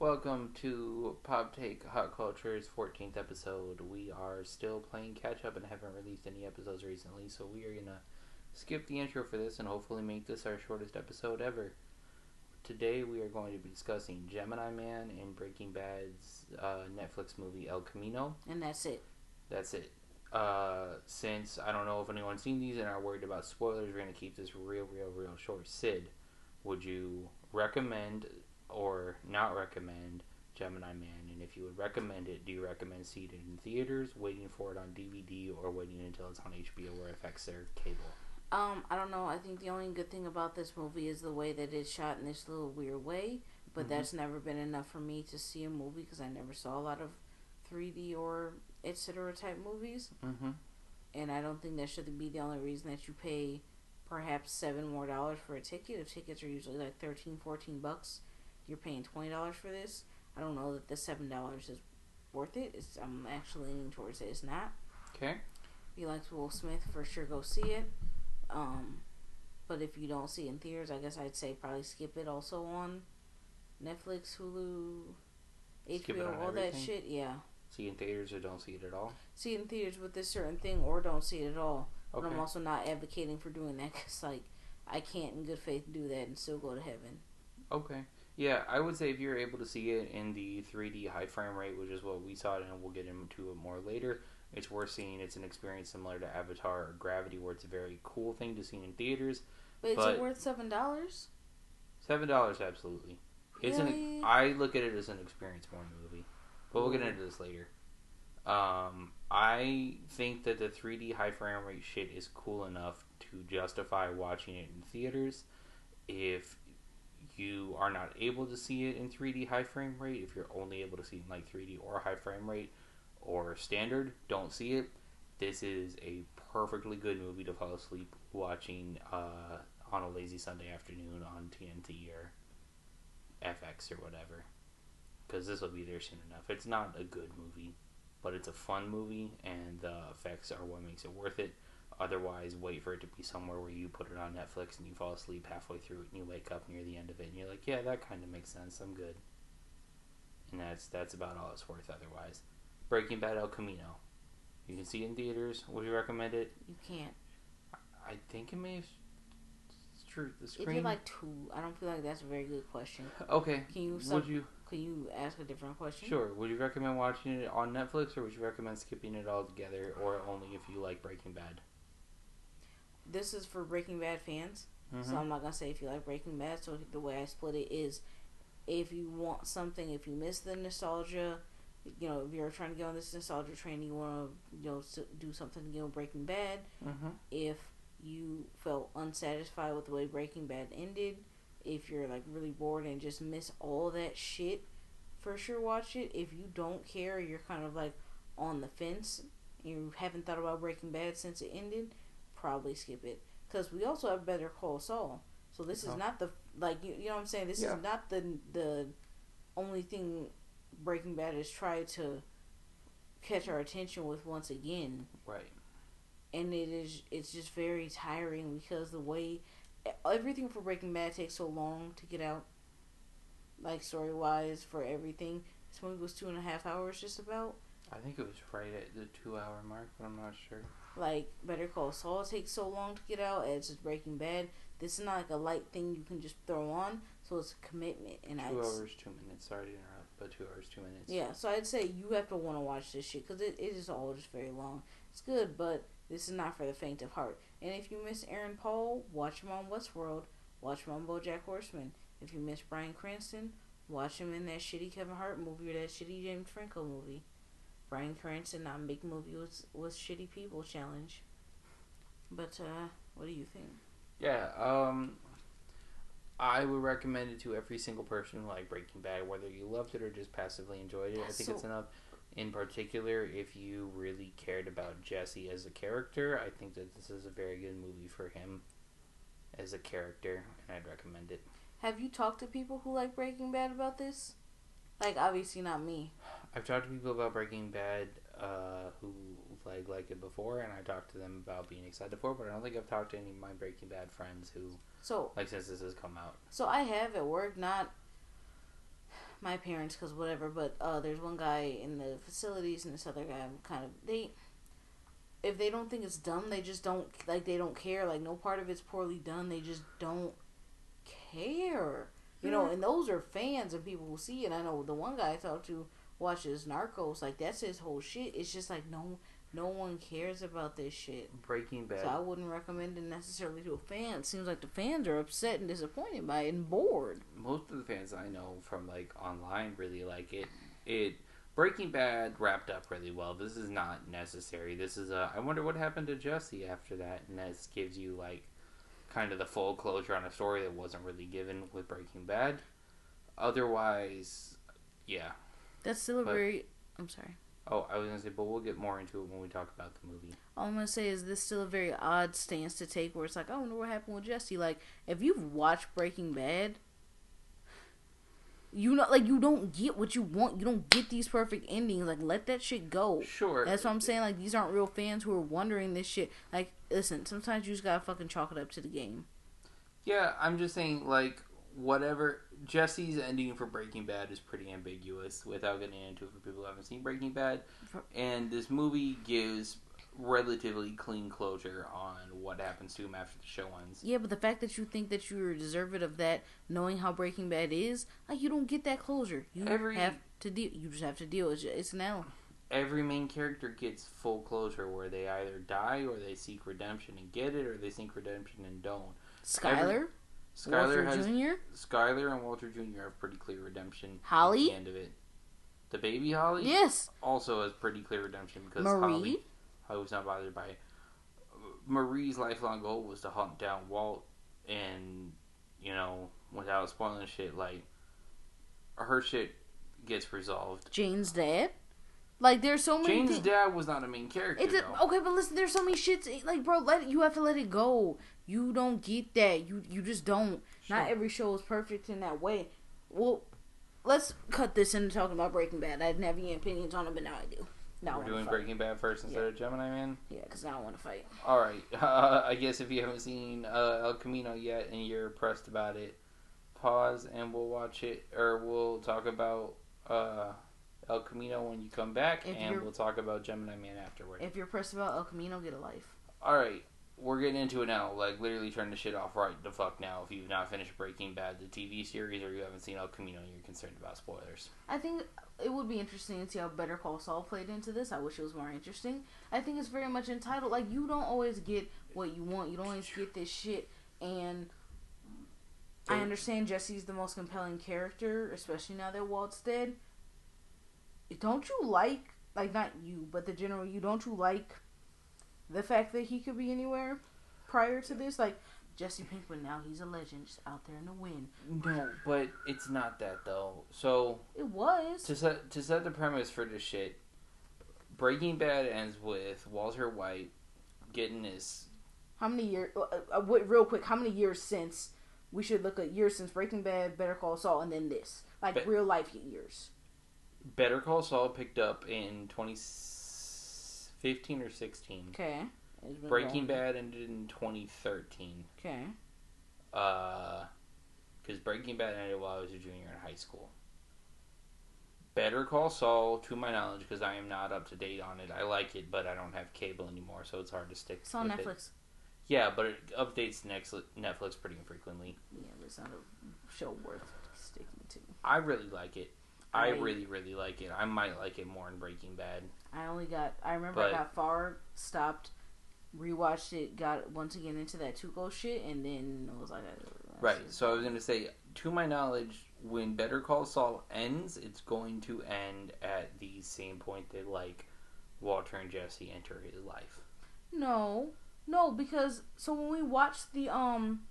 Welcome to Pop Take Hot Culture's 14th episode. We are still playing catch up and haven't released any episodes recently, so we are gonna skip the intro for this and hopefully make this our shortest episode ever. Today we are going to be discussing Gemini Man and Breaking Bad's uh, Netflix movie El Camino. And that's it. That's it. Uh, since I don't know if anyone's seen these and are worried about spoilers, we're gonna keep this real, real, real short. Sid, would you recommend or not recommend Gemini Man? And if you would recommend it, do you recommend seeing it in theaters, waiting for it on DVD, or waiting until it's on HBO or FX or cable? Um, I don't know. I think the only good thing about this movie is the way that it's shot in this little weird way. But Mhm. that's never been enough for me to see a movie because I never saw a lot of 3D or etc. type movies. Mm-hmm. And I don't think that should be the only reason that you pay perhaps seven more dollars for a ticket. If tickets are usually like 13, 14 bucks, you're paying twenty dollars for this. I don't know that the seven dollars is worth it. It's, I'm actually leaning towards it. It's not. Okay. If you liked Will Smith, for sure go see it. Um, but if you don't see it in theaters, I guess I'd say probably skip it also on Netflix, Hulu, HBO, all that shit. Yeah, See in theaters or don't see it at all. see in theaters with this certain thing, or don't see it at all. But Okay. I'm also not advocating for doing that because like I can't in good faith do that and still go to heaven. Okay. Yeah, I would say if you're able to see it in the 3D high frame rate, which is what we saw it, and we'll get into it more later, it's worth seeing. It's an experience similar to Avatar or Gravity, where it's a very cool thing to see in theaters. But is it worth seven dollars? Seven dollars, absolutely. It's Really? an. I look at it as an experience more movie, but we'll get into this later. Um, I think that the 3D high frame rate shit is cool enough to justify watching it in theaters. If you are not able to see it in 3D high frame rate, if you're only able to see it in like 3D or high frame rate or standard, don't see it. This is a perfectly good movie to fall asleep watching uh, on a lazy Sunday afternoon on TNT or FX or whatever. Because this will be there soon enough. It's not a good movie, but it's a fun movie, and the effects are what makes it worth it. Otherwise, wait for it to be somewhere where you put it on Netflix and you fall asleep halfway through it, and you wake up near the end of it, and you're like, "Yeah, that kind of makes sense. I'm good." And that's that's about all it's worth. Otherwise, Breaking Bad El Camino. You can see it in theaters. Would you recommend it? You can't. I think it may have. It's true. The If screen. you like two, I don't feel like that's a very good question. okay. Can you Would you? Can you ask a different question? Sure. Would you recommend watching it on Netflix, or would you recommend skipping it altogether, or only if you like Breaking Bad? This is for Breaking Bad fans, so I'm not gonna say if you like Breaking Bad. So the way I split it is, if you want something, if you miss the nostalgia, you know, if you're trying to get on this nostalgia train, you want to, you know, do something you know Breaking Bad. Mm-hmm. If you felt unsatisfied with the way Breaking Bad ended, if you're like really bored and just miss all that shit, for sure watch it. If you don't care, you're kind of like on the fence, you haven't thought about Breaking Bad since it ended, probably skip it. Because we also have Better Call Saul. So this is Oh. not the like you, you know what I'm saying. This Yeah. is not the the only thing Breaking Bad has tried to catch our attention with once again Right. and it is it's just very tiring because the way everything for Breaking Bad takes so long to get out, like story wise for everything. This movie was two and a half hours, just about. I think it was right at the two-hour mark, but I'm not sure. Like Better Call Saul takes so long to get out as just Breaking Bad. This is not like a light thing you can just throw on, so it's a commitment. And Two I hours, two minutes. Sorry to interrupt, but two hours, two minutes. Yeah, so I'd say you have to want to watch this shit because it, it is all just very long. It's good, but this is not for the faint of heart. And if you miss Aaron Paul, watch him on Westworld. Watch him on BoJack Horseman. If you miss Bryan Cranston, watch him in that shitty Kevin Hart movie or that shitty James Franco movie. Bryan Cranston not make movie with with shitty people challenge. But uh, what do you think? Yeah. Um, I would recommend it to every single person who like Breaking Bad, whether you loved it or just passively enjoyed it. I think it's enough. In particular, if you really cared about Jesse as a character, I think that this is a very good movie for him as a character, and I'd recommend it. Have you talked to people who like Breaking Bad about this? Like obviously not me. I've talked to people about Breaking Bad uh, who like like it before, and I talked to them about being excited for it. But I don't think I've talked to any of my Breaking Bad friends who So like since this has come out. So I have at work not my parents because whatever. But uh, there's one guy in the facilities and this other guy. Kind of they, if they don't think it's dumb, they just don't like. They don't care. Like no part of it's poorly done. They just don't care. You know, and those are fans and people who see it. I know the one guy I talked to watches Narcos. Like that's his whole shit. It's just like no, no one cares about this shit. Breaking Bad. So I wouldn't recommend it necessarily to a fan. It seems like the fans are upset and disappointed by it and bored. Most of the fans I know from like online really like it. It Breaking Bad wrapped up really well. This is not necessary. This is a. I wonder what happened to Jesse after that, and this gives you like kind of the full closure on a story that wasn't really given with Breaking Bad. Otherwise, yeah. That's still a But- very. I'm sorry. Oh, I was gonna say, but we'll get more into it when we talk about the movie. All I'm gonna say is this still a very odd stance to take, where it's like, I wonder what happened with Jesse. Like, if you've watched Breaking Bad, you know, like you don't get what you want. You don't get these perfect endings. Like, let that shit go. Sure. That's what I'm saying. Like, these aren't real fans who are wondering this shit. Like, listen, sometimes you just gotta fucking chalk it up to the game. Yeah, I'm just saying, like, whatever. Jesse's ending for Breaking Bad is pretty ambiguous without getting into it for people who haven't seen Breaking Bad. And this movie gives relatively clean closure on what happens to him after the show ends. Yeah, but the fact that you think that you're deserving of that, knowing how Breaking Bad is, like you don't get that closure. You Every- have to deal. You just have to deal. It's, it's an L. Every main character gets full closure where they either die or they seek redemption and get it or they seek redemption and don't. Skyler, Skyler Walter has Jr., Skyler and Walter Jr. have pretty clear redemption at Holly? the end of it. The baby Holly yes, also has pretty clear redemption because Marie. Holly I was not bothered by it. Marie's lifelong goal was to hunt down Walt, and you know, without spoiling shit, like her shit gets resolved. Jane's dad. Like there's so many. Jane's thi- dad was not a main character. It's a, okay, but listen, there's so many shits. Like, bro, let it, you have to let it go. You don't get that. You you just don't. Not every show is perfect in that way. Well, let's cut this into talking about Breaking Bad. I didn't have any opinions on it, but now I do. Now We're doing fight. Breaking Bad first instead Yeah. of Gemini Man. Yeah, because now I want to fight. All right. Uh, I guess if you haven't seen uh, El Camino yet and you're pressed about it, pause and we'll watch it, or we'll talk about uh, El Camino when you come back, If and we'll talk about Gemini Man afterward. If you're pressed about El Camino, get a life. All right, we're getting into it now. Like literally turn the shit off right the fuck now. If you've not finished Breaking Bad, the TV series, or you haven't seen El Camino, and you're concerned about spoilers. I think it would be interesting to see how Better Call Saul played into this. I wish it was more interesting. I think it's very much entitled. Like you don't always get what you want. You don't always get this shit. And I understand Jesse's the most compelling character, especially now that Walt's dead. Don't you like like not you, but the general you don't you like the fact that he could be anywhere prior to this? Like Jesse Pinkman now he's a legend just out there in the wind. No, but it's not that though. So It was. to set to set the premise for this shit, Breaking Bad ends with Walter White getting his How many years? Uh, uh, real quick, how many years since we should look at years since Breaking Bad, Better Call Saul, and then this, like But- real life years? Better Call Saul picked up in 2015 or 16. Okay. Breaking. Bad ended in 2013. Okay. Uh, because Breaking Bad ended while I was a junior in high school. Better Call Saul, to my knowledge, because I am not up to date on it. I like it, but I don't have cable anymore, so it's hard to stick. It's on with it. Netflix. Yeah, but it updates next Netflix pretty infrequently. Yeah, but it's not a show worth sticking to. I really like it. I I- really, really like it. I might like it more in Breaking Bad. I only got. I remember But- I got far, stopped, rewatched it, got once again into that Tuco shit, and then it was like, Right. it. So I was going to say, to my knowledge, when Better Call Saul ends, it's going to end at the same point that like Walter and Jesse enter his life. No, no, because so when we watched the um,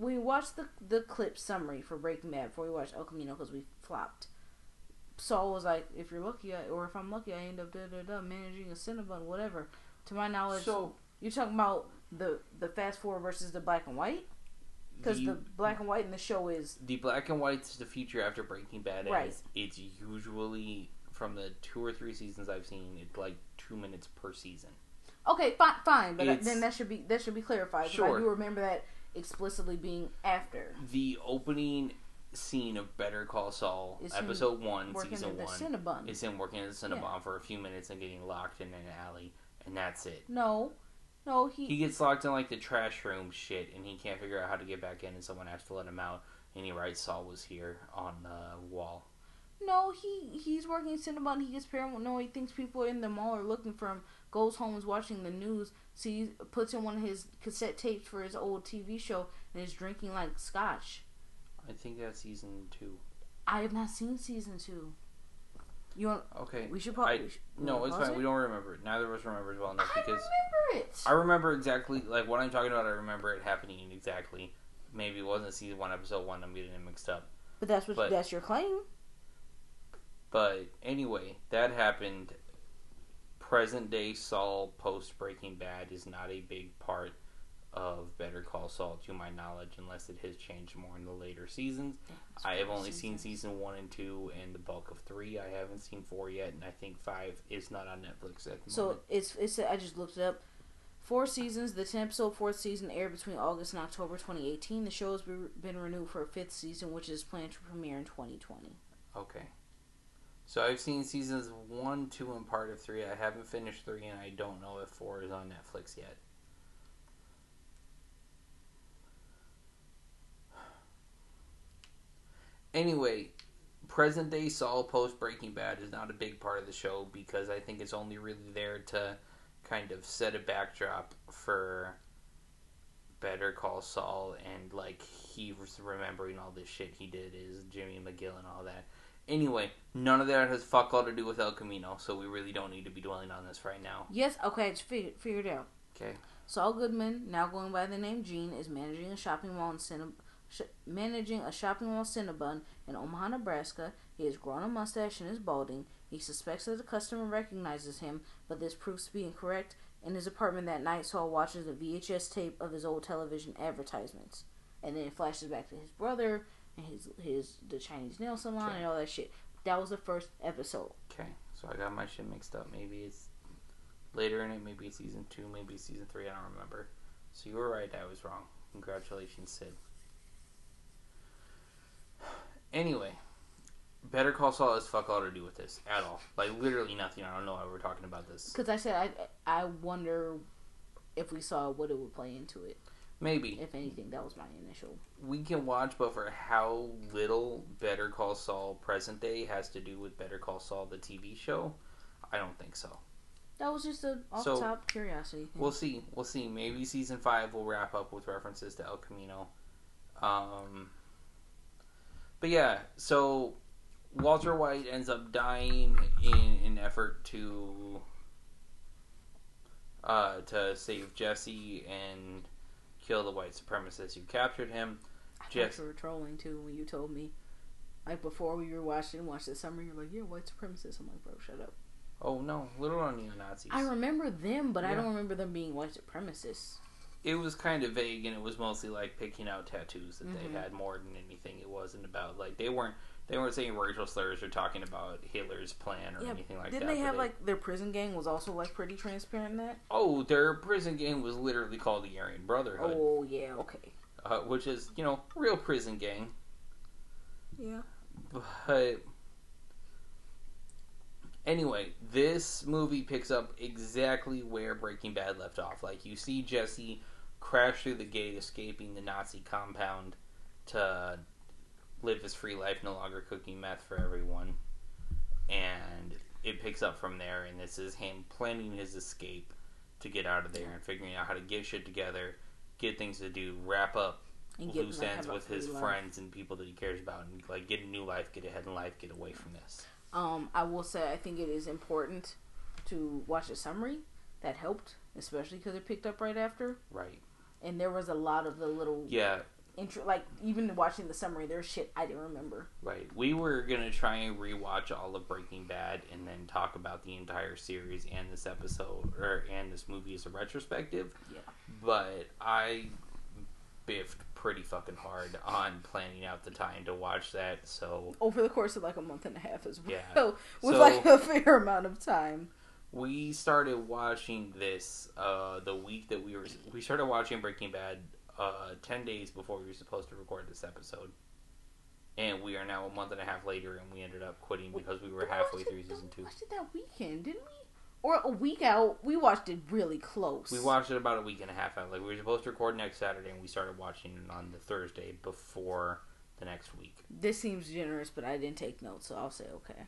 we watched the the clip summary for Breaking Bad before we watched El Camino because we flopped. Saul was like, "If you're lucky, I, or if I'm lucky, I end up da da da managing a Cinnabon, whatever." To my knowledge, So you're talking about the the fast forward versus the black and white because the, the black and white in the show is the black and white's the future after Breaking Bad ends. Right. It's usually from the two or three seasons I've seen, it's like two minutes per season. okay, fine, fine, but It's- then that should be that should be clarified. 'cause Sure. I do remember that explicitly being after. The opening scene of Better Call Saul, episode one, season one, Cinnabon. is him working at the Cinnabon Yeah. for a few minutes and getting locked in an alley, and that's it. No, no, he, He gets locked in like the trash room shit, and he can't figure out how to get back in, and someone has to let him out. And he writes Saul was here on the wall. no, he he's working in Cinnabon. He gets paranoid, no, he thinks people in the mall are looking for him. Goes home, is watching the news, sees, puts in one of his cassette tapes for his old TV show, and is drinking like scotch. I think that's season two. I have not seen season two. You want? Okay. We should probably. I- we should- No, it's fine. it? We don't remember it. Neither of us remember it well enough I because remember it. I remember exactly like what I'm talking about. I remember it happening exactly. Maybe it wasn't season one, episode one. I'm getting it mixed up. but that's what but- that's your claim. But anyway, that happened. Present day Saul post Breaking Bad is not a big part of Better Call Saul, to my knowledge, unless it has changed more in the later seasons. I have only seen season one and two, and the bulk of three. I haven't seen four yet, and I think five is not on Netflix at the So moment. So it's it's I just looked it up. Four seasons. The 10 episode fourth season aired between August and October 2018. The show has been renewed for a fifth season, which is planned to premiere in 2020. Okay. So I've seen seasons one, two, and part of three. I haven't finished three, and I don't know if four is on Netflix yet. Anyway, present day Saul post Breaking Bad is not a big part of the show because I think it's only really there to kind of set a backdrop for Better Call Saul and like he was remembering all this shit he did is Jimmy McGill and all that. Anyway, none of that has fuck all to do with El Camino, so we really don't need to be dwelling on this right now. Yes, okay, it's figured, figured out. Okay. Saul Goodman, now going by the name Gene, is managing a shopping mall in Cinnab- sh- managing a shopping mall Cinnabon in Omaha, Nebraska. He has grown a mustache and is balding. He suspects that the customer recognizes him, but this proves to be incorrect. In his apartment that night, Saul watches a VHS tape of his old television advertisements, and then it flashes back to his brother and his his the Chinese nail salon Okay. and all that shit. That was the first episode. Okay. So I got my shit mixed up. Maybe it's later in it, maybe it's season two, maybe it's season three, I don't remember. So you were right, I was wrong. Congratulations, Sid. Anyway, Better Call Saul has fuck all to do with this at all. Like literally nothing. I don't know why we're talking about this. Because I said I I wonder if we saw what it would play into it. Maybe If anything, that was my initial. we can watch, but for how little Better Call Saul present day has to do with Better Call Saul the TV show, I don't think so. That was just an off So, top curiosity. Thing. We'll see. We'll see. Maybe season five will wrap up with references to El Camino. Um, but yeah, so Walter White ends up dying in an effort to uh, to save Jesse and kill the white supremacists who captured him. I you were trolling too when you told me. Like before we were watching watch the summer, you're like, "Yeah, white supremacists." I'm like, "Bro, shut up." Oh no, little neo Nazis. I remember them, but I don't remember them being white supremacists. it was kind of vague and it was mostly like picking out tattoos that Mhm. they had more than anything it wasn't about like they weren't they weren't saying racial slurs or talking about hitler's plan or Yeah, anything like that. Didn't they have like their prison gang was also like pretty transparent in that? oh their prison gang was literally called the aryan brotherhood Oh yeah, okay, uh, which is you know real prison gang yeah. but anyway this movie picks up exactly where breaking bad left off like you see jesse crash through the gate escaping the nazi compound to live his free life no longer cooking meth for everyone and it picks up from there and this is him planning his escape to get out of there and figuring out how to get shit together get things to do wrap up And get loose ends with his life. friends and people that he cares about and like get a new life get ahead in life get away from this Um, I will say I think it is important to watch a summary. That helped, especially because it picked up right after, right and there was a lot of the little yeah intro. Like even watching the summary, there's shit I didn't remember. right we were gonna try and rewatch all of breaking bad and then talk about the entire series and this episode or and this movie as a retrospective Yeah. but i biffed pretty fucking hard on planning out the time to watch that so Over the course of like a month and a half as well, Yeah. with So- like a fair amount of time. we started watching this uh the week that we were we started watching breaking bad uh 10 days before we were supposed to record this episode and we are now a month and a half later, and we ended up quitting because we were We halfway through season two. we watched it that weekend, didn't we? Or a week out. We watched it really close. We watched it about a week and a half out. Like we were supposed to record next Saturday, and we started watching it on the Thursday before the next week. This seems generous, but I didn't take notes, so I'll say okay.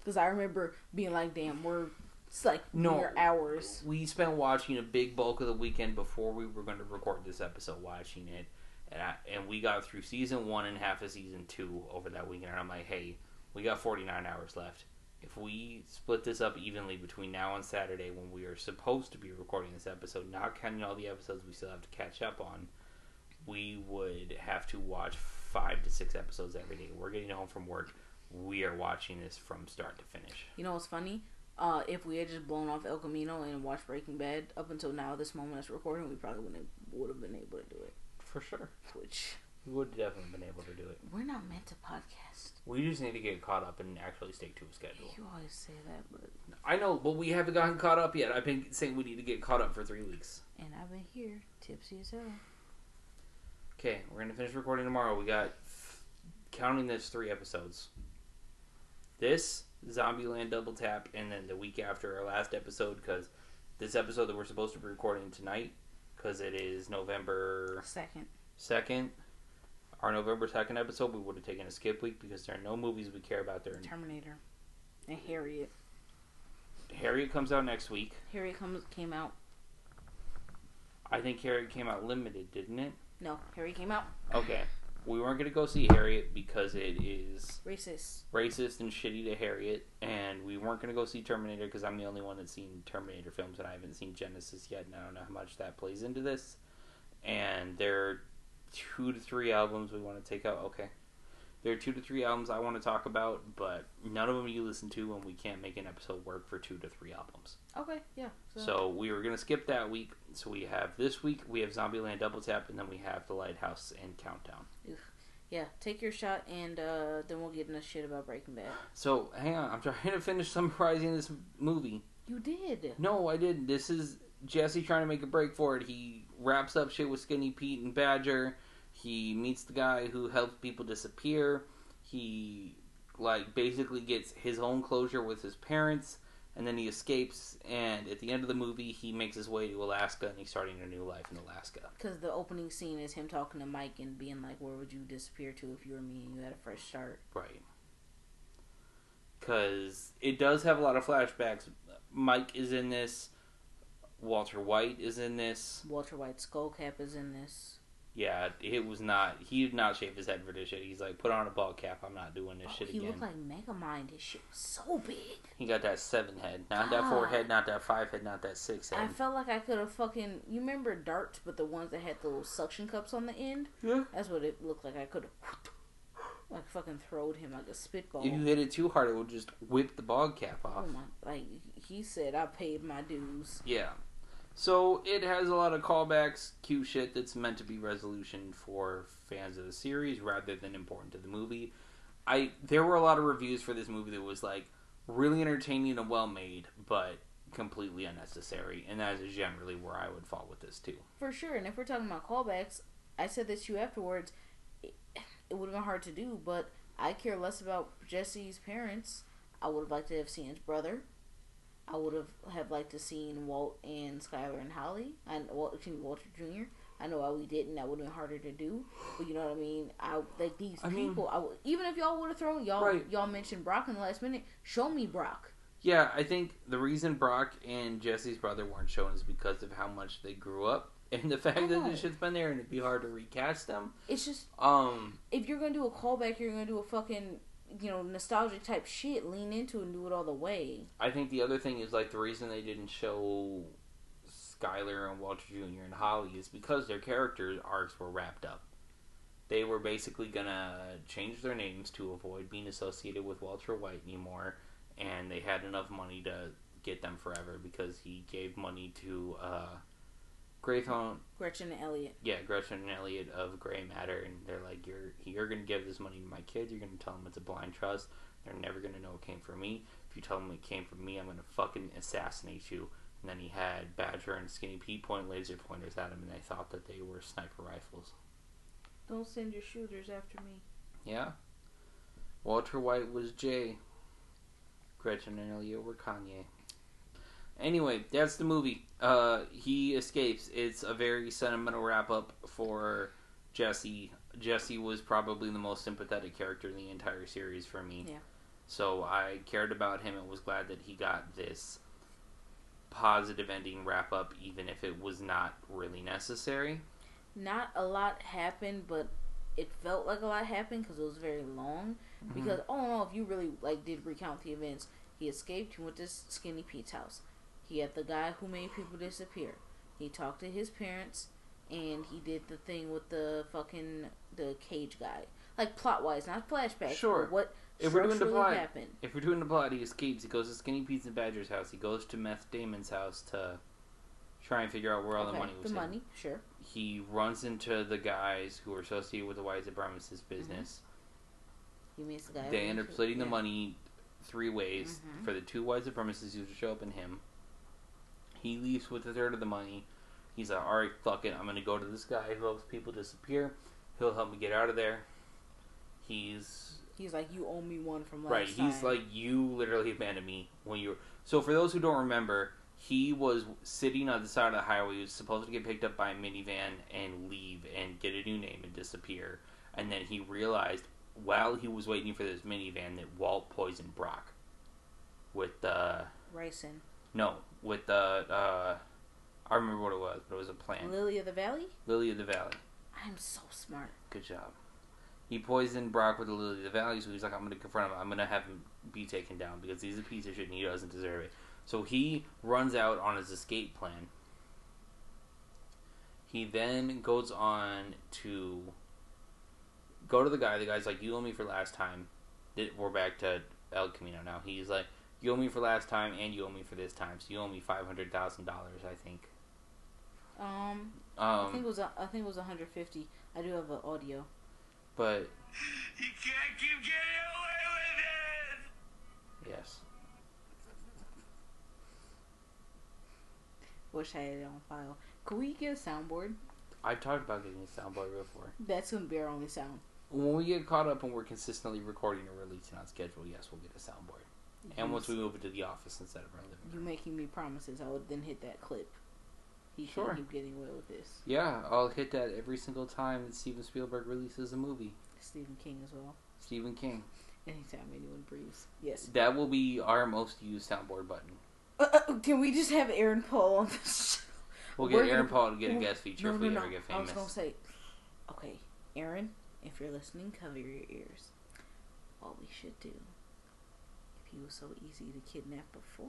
Because I remember being like, "Damn, we're it's like No. mere hours." We spent watching a big bulk of the weekend before we were going to record this episode, watching it, and, I, and we got through season one and half of season two over that weekend. And I'm like, hey, we got 49 hours left. If we split this up evenly between now and Saturday, when we are supposed to be recording this episode, not counting all the episodes we still have to catch up on, we would have to watch five to six episodes every day. We're getting home from work. We are watching this from start to finish. You know what's funny? Uh, if we had just blown off El Camino and watched Breaking Bad up until now, this moment that's recording, we probably wouldn't would have been able to do it. For sure. Which We would have definitely been able to do it. we're not meant to podcast. We just need to get caught up and actually stick to a schedule. You always say that, but I know, but we haven't gotten caught up yet. I've been saying we need to get caught up for three weeks. and I've been here tipsy as hell. Okay, we're gonna finish recording tomorrow. We got counting this three episodes. This Zombieland double tap, and then the week after our last episode, because this episode that we're supposed to be recording tonight, because it is November Second, second. Our November second episode, we would have taken a skip week because there are no movies we care about. There, Terminator, and Harriet. Harriet comes out next week. Harriet comes came out. I think Harriet came out limited, didn't it? No, Harriet came out. Okay. We weren't going to go see Harriet because it is Racist. racist and shitty to Harriet, and we weren't going to go see Terminator because I'm the only one that's seen Terminator films, and I haven't seen Genisys yet, and I don't know how much that plays into this. And there are two to three albums we want to take out. Okay. There are two to three albums I want to talk about, but none of them you listen to, and we can't make an episode work for two to three albums. Okay, yeah. So we were gonna skip that week. So we have this week we have Zombieland Double Tap, and then we have The Lighthouse and Countdown. yeah, take your shot, and uh, then we'll get in into shit about Breaking Bad. So hang on, I'm trying to finish summarizing this movie. You did. No, I didn't. This is Jesse trying to make a break for it. He wraps up shit with Skinny Pete and Badger. He meets the guy who helps people disappear. He like basically gets his own closure with his parents, and then he escapes. And at the end of the movie, he makes his way to Alaska, and he's starting a new life in Alaska. Because the opening scene is him talking to Mike and being like, "Where would you disappear to if you were me and you had a fresh start?" Right. Because it does have a lot of flashbacks. Mike is in this. Walter White is in this. Walter white skull cap is in this. Yeah, it was not. He did not shave his head for this shit. He's like, put on a ball cap. I'm not doing this Oh, shit he again. looked like Megamind. His shit was so big. he got that seven head, not that four head, not that five head, not that six head. I felt like I could have fucking. You remember darts, but the ones that had the little suction cups on the end? Yeah. That's what it looked like. I could have. Like fucking throwed him like a spitball. If you hit it too hard, it would just whip the ball cap off. Oh my! Like he said, I paid my dues. Yeah. So it has a lot of callbacks, cute shit that's meant to be resolution for fans of the series rather than important to the movie. I there were a lot of reviews for this movie that was like really entertaining and well made, but completely unnecessary, and that is generally where I would fall with this too. For sure. And if we're talking about callbacks, I said this to you afterwards. It, it would have been hard to do, but I care less about Jesse's parents. I would have liked to have seen his brother. I would have have liked to seen Walt and Skyler and Holly and Walt, excuse me, Walter Jr. I know why we didn't. That would have been harder to do. But you know what I mean. I like these I people. I would, even if y'all would have thrown y'all Right. y'all mentioned Brock in the last minute. Show me Brock. Yeah, I think the reason Brock and Jesse's brother weren't shown is because of how much they grew up and the fact that this shit's been there and it'd be hard to recast them. It's just Um, if you're gonna do a callback, you're gonna do a fucking you know nostalgic type shit. Lean into and do it all the way. I think the other thing is like the reason they didn't show Skyler and Walter Jr. and Holly is because their character arcs were wrapped up. They were basically gonna change their names to avoid being associated with Walter White anymore, and they had enough money to get them forever because he gave money to uh, Graythorn, Gretchen and Elliot. yeah, Gretchen and Elliot of Gray Matter, and they're like, "You're you're gonna give this money to my kids. You're gonna tell them it's a blind trust. They're never gonna know it came from me. If you tell them it came from me, I'm gonna fucking assassinate you." And then he had Badger and Skinny Pete point laser pointers at him, and they thought that they were sniper rifles. Don't send your shooters after me. Yeah. Walter White was Jay. Gretchen and Elliot were Kanye. Anyway, that's the movie. Uh, he escapes. It's a very sentimental wrap up for Jesse. Jesse was probably the most sympathetic character in the entire series for me. Yeah. So I cared about him and was glad that he got this positive ending wrap up, even if it was not really necessary. Not a lot happened, but it felt like a lot happened because it was very long. Mm-hmm. Because oh no, if you really like did recount the events, he escaped. He went to Skinny Pete's house. He had the guy who made people disappear. He talked to his parents, and he did the thing with the fucking the cage guy. Like plot wise, not flashback. Sure. What If we're doing the plot- happened? If we're doing the plot, he escapes. He goes to Skinny Pete's and Badger's house. He goes to Meth Damon's house to try and figure out where all the money was. the money, sure. He runs into the guys who are associated with the Whites at Premises business. He meets the guy. They end up splitting the yeah. money three ways. Mhm. For the two at Premises who show up in him, he leaves with a third of the money. He's like, all right, fuck it. I'm going to go to this guy who helps people disappear. He'll help me get out of there. He's He's like, you owe me one from last Right, he's time." like you literally abandoned me when you were. So for those who don't remember, he was sitting on the side of the highway. He was supposed to get picked up by a minivan and leave and get a new name and disappear. And then he realized while he was waiting for this minivan that Walt poisoned Brock with uh, the ricin. no with the uh, I remember what it was, but it was a plan. Lily of the Valley. Lily of the Valley. I'm so smart. Good job. He poisoned Brock with the Lily of the Valley, so he's like, I'm to confront him. I'm to have him be taken down because he's a piece of shit and he doesn't deserve it. So he runs out on his escape plan. He then goes on to go to the guy. The guy's like, You owe me for last time. We're back to El Camino now. He's like, You owe me for last time and you owe me for this time. So you owe me $500,000, I think. Um, I think Um, it was. a- I think it was 150. I do have an audio. but You can't keep getting away with it! yes. Wish I had it on file. Could we get a soundboard? I've talked about getting a soundboard before. That's gonna be our only sound. When we get caught up and we're consistently recording and releasing on schedule, yes, we'll get a soundboard. And once we move into the office instead of our living you room. making me promises, I would then hit that clip. He Sure. can't keep getting away with this. Yeah, I'll hit that every single time that Steven Spielberg releases a movie. Stephen King as well. Stephen King. Anytime anyone breathes. Yes. That will be our most used soundboard button. Uh, uh, can we just have Aaron Paul on this show? We'll get We're Aaron gonna- Paul to get a guest feature if we ever get I was famous. gonna say, okay, Aaron, if you're listening, cover your ears. All we should do, he was so easy to kidnap before,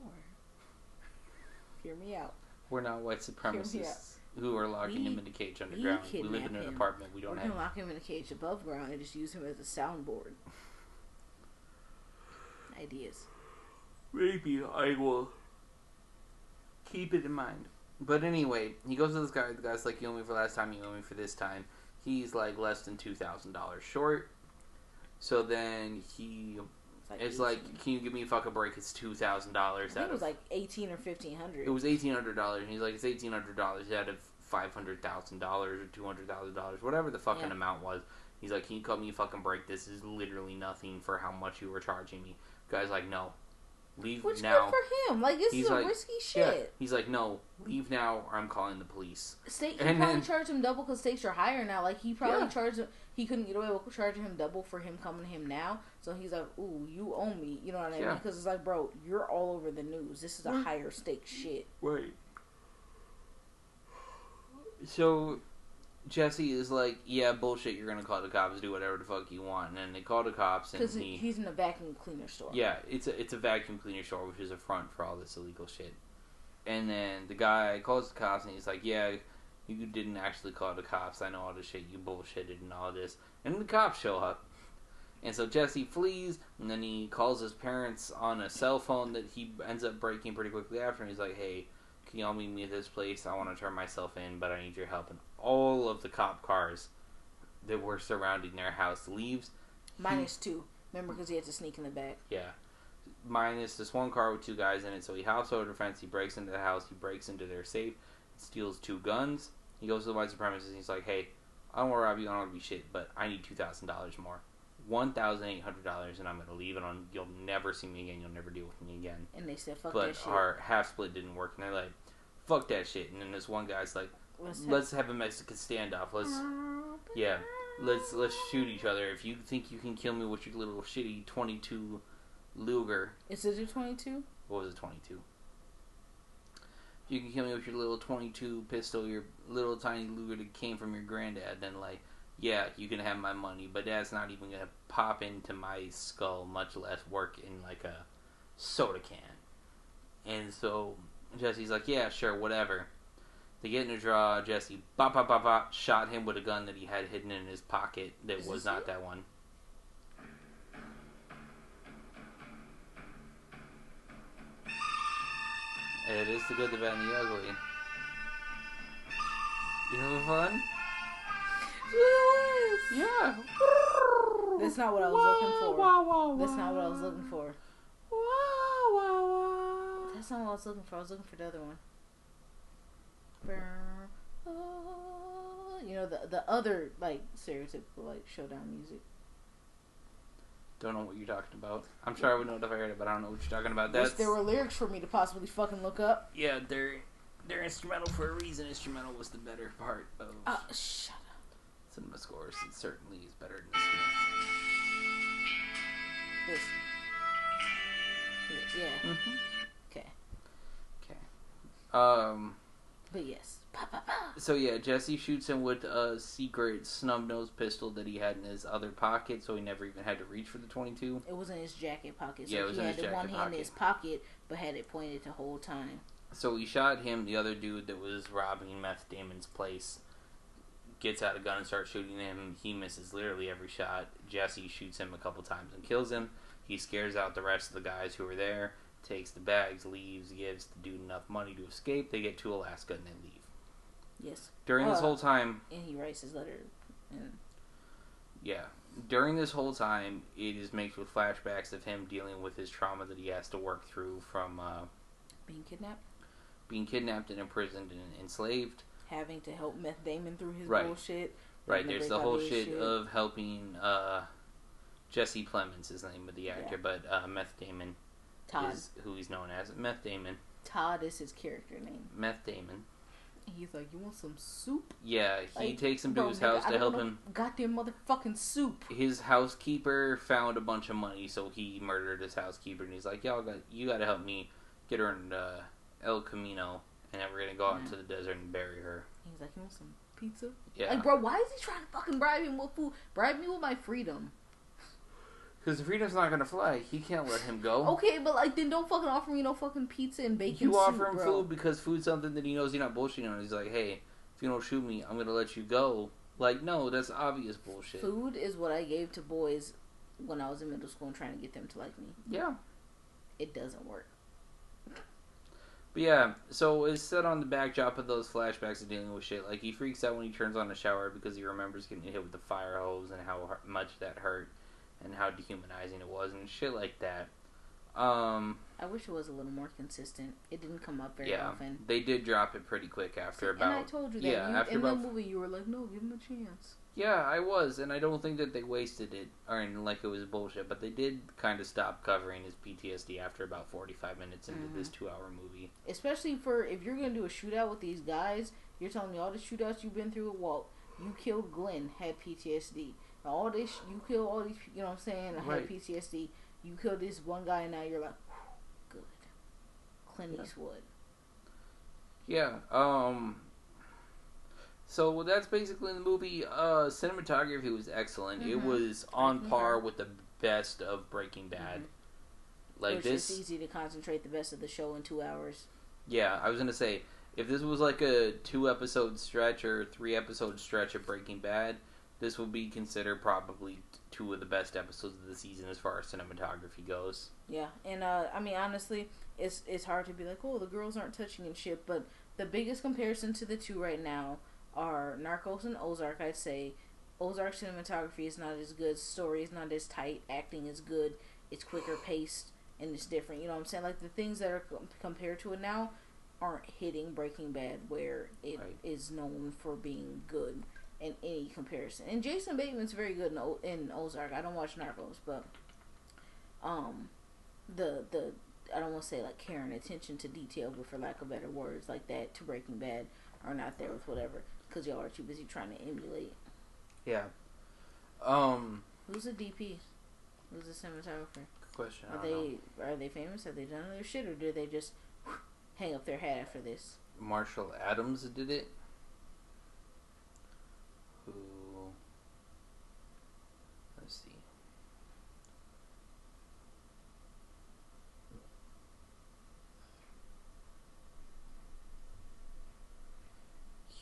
hear me out. We're not white supremacists who are locking We- him in a cage underground. We, live in an him. apartment we don't We're have. gonna lock him in a cage above ground and just use him as a soundboard. Ideas. Maybe I will keep it in mind. But anyway, he goes to this guy. The guy's like, "You owe me for last time. You owe me for this time." He's like less than two thousand dollars short. So then he It's like, is 18. like, "Can you give me a fucking break? It's two thousand dollars. it was like eighteen or fifteen hundred. it was eighteen hundred dollars." And he's like, "It's eighteen hundred dollars out of five hundred thousand dollars or two hundred thousand dollars, whatever the fucking Yeah. amount was." He's like, "Can you cut me a fucking break? This is literally nothing for how much you were charging me." guy's like, "No, leave Which now." good for him. Like this He's is a like- risky Yeah, shit. he's like, no, leave now, or I'm calling the police. State he And probably then- charged him double because stakes are higher now. Like he probably Yeah. charged him. He couldn't get away with charging him double for him coming to him now. So he's like, "Ooh, you owe me." You know what I mean? Because it's like, bro, you're all over the news. This is a Right. higher stake shit. Right. So, Jesse is like, yeah, bullshit. You're gonna call the cops, do whatever the fuck you want, and then they call the cops, and Because he, he's in a vacuum cleaner store. yeah, it's a it's a vacuum cleaner store, which is a front for all this illegal shit. And then the guy calls the cops, and he's like, yeah. You didn't actually call the cops. I know all the shit you bullshitted and all this. And the cops show up. And so Jesse flees, and then he calls his parents on a cell phone that he ends up breaking pretty quickly after. And he's like, "Hey, can y'all meet me at this place? I want to turn myself in, but I need your help." And all of the cop cars that were surrounding their house leaves. Minus two. Remember, because he had to sneak in the back. Yeah, minus this one car with two guys in it. So he hops over the fence. He breaks into the house. He breaks into their safe. Steals two guns. He goes to the white supremacist. And he's like, "Hey, I don't want to rob you. I don't want to be shit, but I need two thousand dollars more." one thousand eight hundred dollars, and I'm gonna leave it on. You'll never see me again. You'll never deal with me again. And they said, "Fuck but that shit." But our half split didn't work, and they're like, "Fuck that shit." And then this one guy's like, Let's "Let's have a Mexican standoff. Let's yeah, let's let's shoot each other. If you think you can kill me with your little shitty 22 Luger, Is it a twenty-two? what was it 22? You can kill me with your little 22 pistol, your little tiny Luger that came from your granddad, then like, yeah, you can have my money, but that's not even gonna pop into my skull, much less work in like a soda can. And so Jesse's like, yeah, sure, whatever. They get in a draw. Jesse, bop, bop, bop, bop, shot him with a gun that he had hidden in his pocket that Is was not it? that one. Is the good, the bad, and the ugly. You having fun? Yeah. That's not what I was looking for. That's not what I was looking for. That's not what I was looking for. I was looking for the other one. You know the the other like stereotypical like showdown music. Don't know what you're talking about. I'm sure I would know if I heard it, but I don't know what you're talking about. Wish there were lyrics for me to possibly fucking look up. yeah, they're they're instrumental for a reason. Instrumental was the better part of Uh, shut up. cinema scores. It certainly is better than this. This. Yeah. Mm-hmm. Okay. Okay. Um. But yes. So yeah, Jesse shoots him with a secret snub nose pistol that he had in his other pocket, so he never even had to reach for the 22. It was in his jacket pocket. So Yeah, it was he in had his the one hand in his pocket, but had it pointed the whole time. So he shot him. The other dude that was robbing Meth Damon's place gets out a gun and starts shooting him. He misses literally every shot. Jesse shoots him a couple times and kills him. He scares out the rest of the guys who are there. Takes the bags, leaves, gives the dude enough money to escape. They get to Alaska and they leave. Yes. During this Uh. whole time, And he writes his letter. And Yeah. During this whole time, it is mixed with flashbacks of him dealing with his trauma that he has to work through from uh, being kidnapped. being kidnapped and imprisoned and enslaved. Having to help Meth Damon through his Right. bullshit. Right, there's the whole his shit, of helping uh, Jesse Plemons, is the name of the actor, Yeah. but uh, Meth Damon Todd. is who he's known as. Meth Damon. Todd is his character name. Meth Damon. He's like, you want some soup? Yeah, he Like, takes him to his house I to help him. Goddamn motherfucking soup. His housekeeper found a bunch of money, so he murdered his housekeeper, and he's like, "Y'all got you got to help me get her in uh, El Camino, and then we're gonna go out Yeah. into the desert and bury her." He's like, you want some pizza? Yeah, Like, bro, why is he trying to fucking bribe him with food? Bribe me with my freedom. Because Freedom's not gonna fly. He can't let him go. Okay, but like, then don't fucking offer me no fucking pizza and bacon You soup, offer him bro. food because food's something that he knows you're not bullshitting on. He's like, "Hey, if you don't shoot me, I'm gonna let you go." Like, no, that's obvious bullshit. Food is what I gave to boys when I was in middle school and trying to get them to like me. Yeah. It doesn't work. But yeah, so it's set on the backdrop of those flashbacks of dealing with shit. Like he freaks out when he turns on the shower because he remembers getting hit with the fire hose and how much that hurt and how dehumanizing it was and shit like that. Um, I wish it was a little more consistent. It didn't come up very yeah, often. they did drop it pretty quick after about. and I told you that. yeah, you, after in about- the movie, you were like, "No, give him a chance." Yeah, I was, and I don't think that they wasted it or in, like it was bullshit, but they did kind of stop covering his PTSD after about forty-five minutes into Mhm. this two-hour movie. Especially for if you're gonna do a shootout with these guys, you're telling me all the shootouts you've been through with Walt. You killed Glenn, had PTSD. All this, you kill all these. You know what I'm saying? I Right. had PTSD. You kill this one guy, and now you're like, good. Clint Yeah. Eastwood. Yeah. Um. So that's basically the movie. Uh, cinematography was excellent. It Mhm. was on Breaking par with the best of Breaking Bad. Mhm. Like Which this, it's easy to concentrate the best of the show in two hours. yeah. I was gonna say if this was like a two episode stretch or three episode stretch of Breaking Bad, this will be considered probably two of the best episodes of the season as far as cinematography goes. Yeah, and uh, I mean honestly, it's it's hard to be like, oh, the girls aren't touching and shit. But the biggest comparison to the two right now are Narcos and Ozark. I'd say Ozark cinematography is not as good, story is not as tight, acting is good, it's quicker paced, and it's different. You know what I'm saying? Like the things that are com- compared to it now aren't hitting Breaking Bad, where it is Right. known for being good. In any comparison. And Jason Bateman's very good in, o- in Ozark. I don't watch Narcos, but um, the the I don't want to say like caring attention to detail, but for lack of better words, like that to Breaking Bad are not there with whatever because y'all are too busy trying to emulate. Yeah. Um. Who's the DP? Who's the cinematographer? Good question. Are don't know. they are they famous? Have they done other shit, or do they just hang up their hat after this? Marshall Adams did it. Who? Let's see.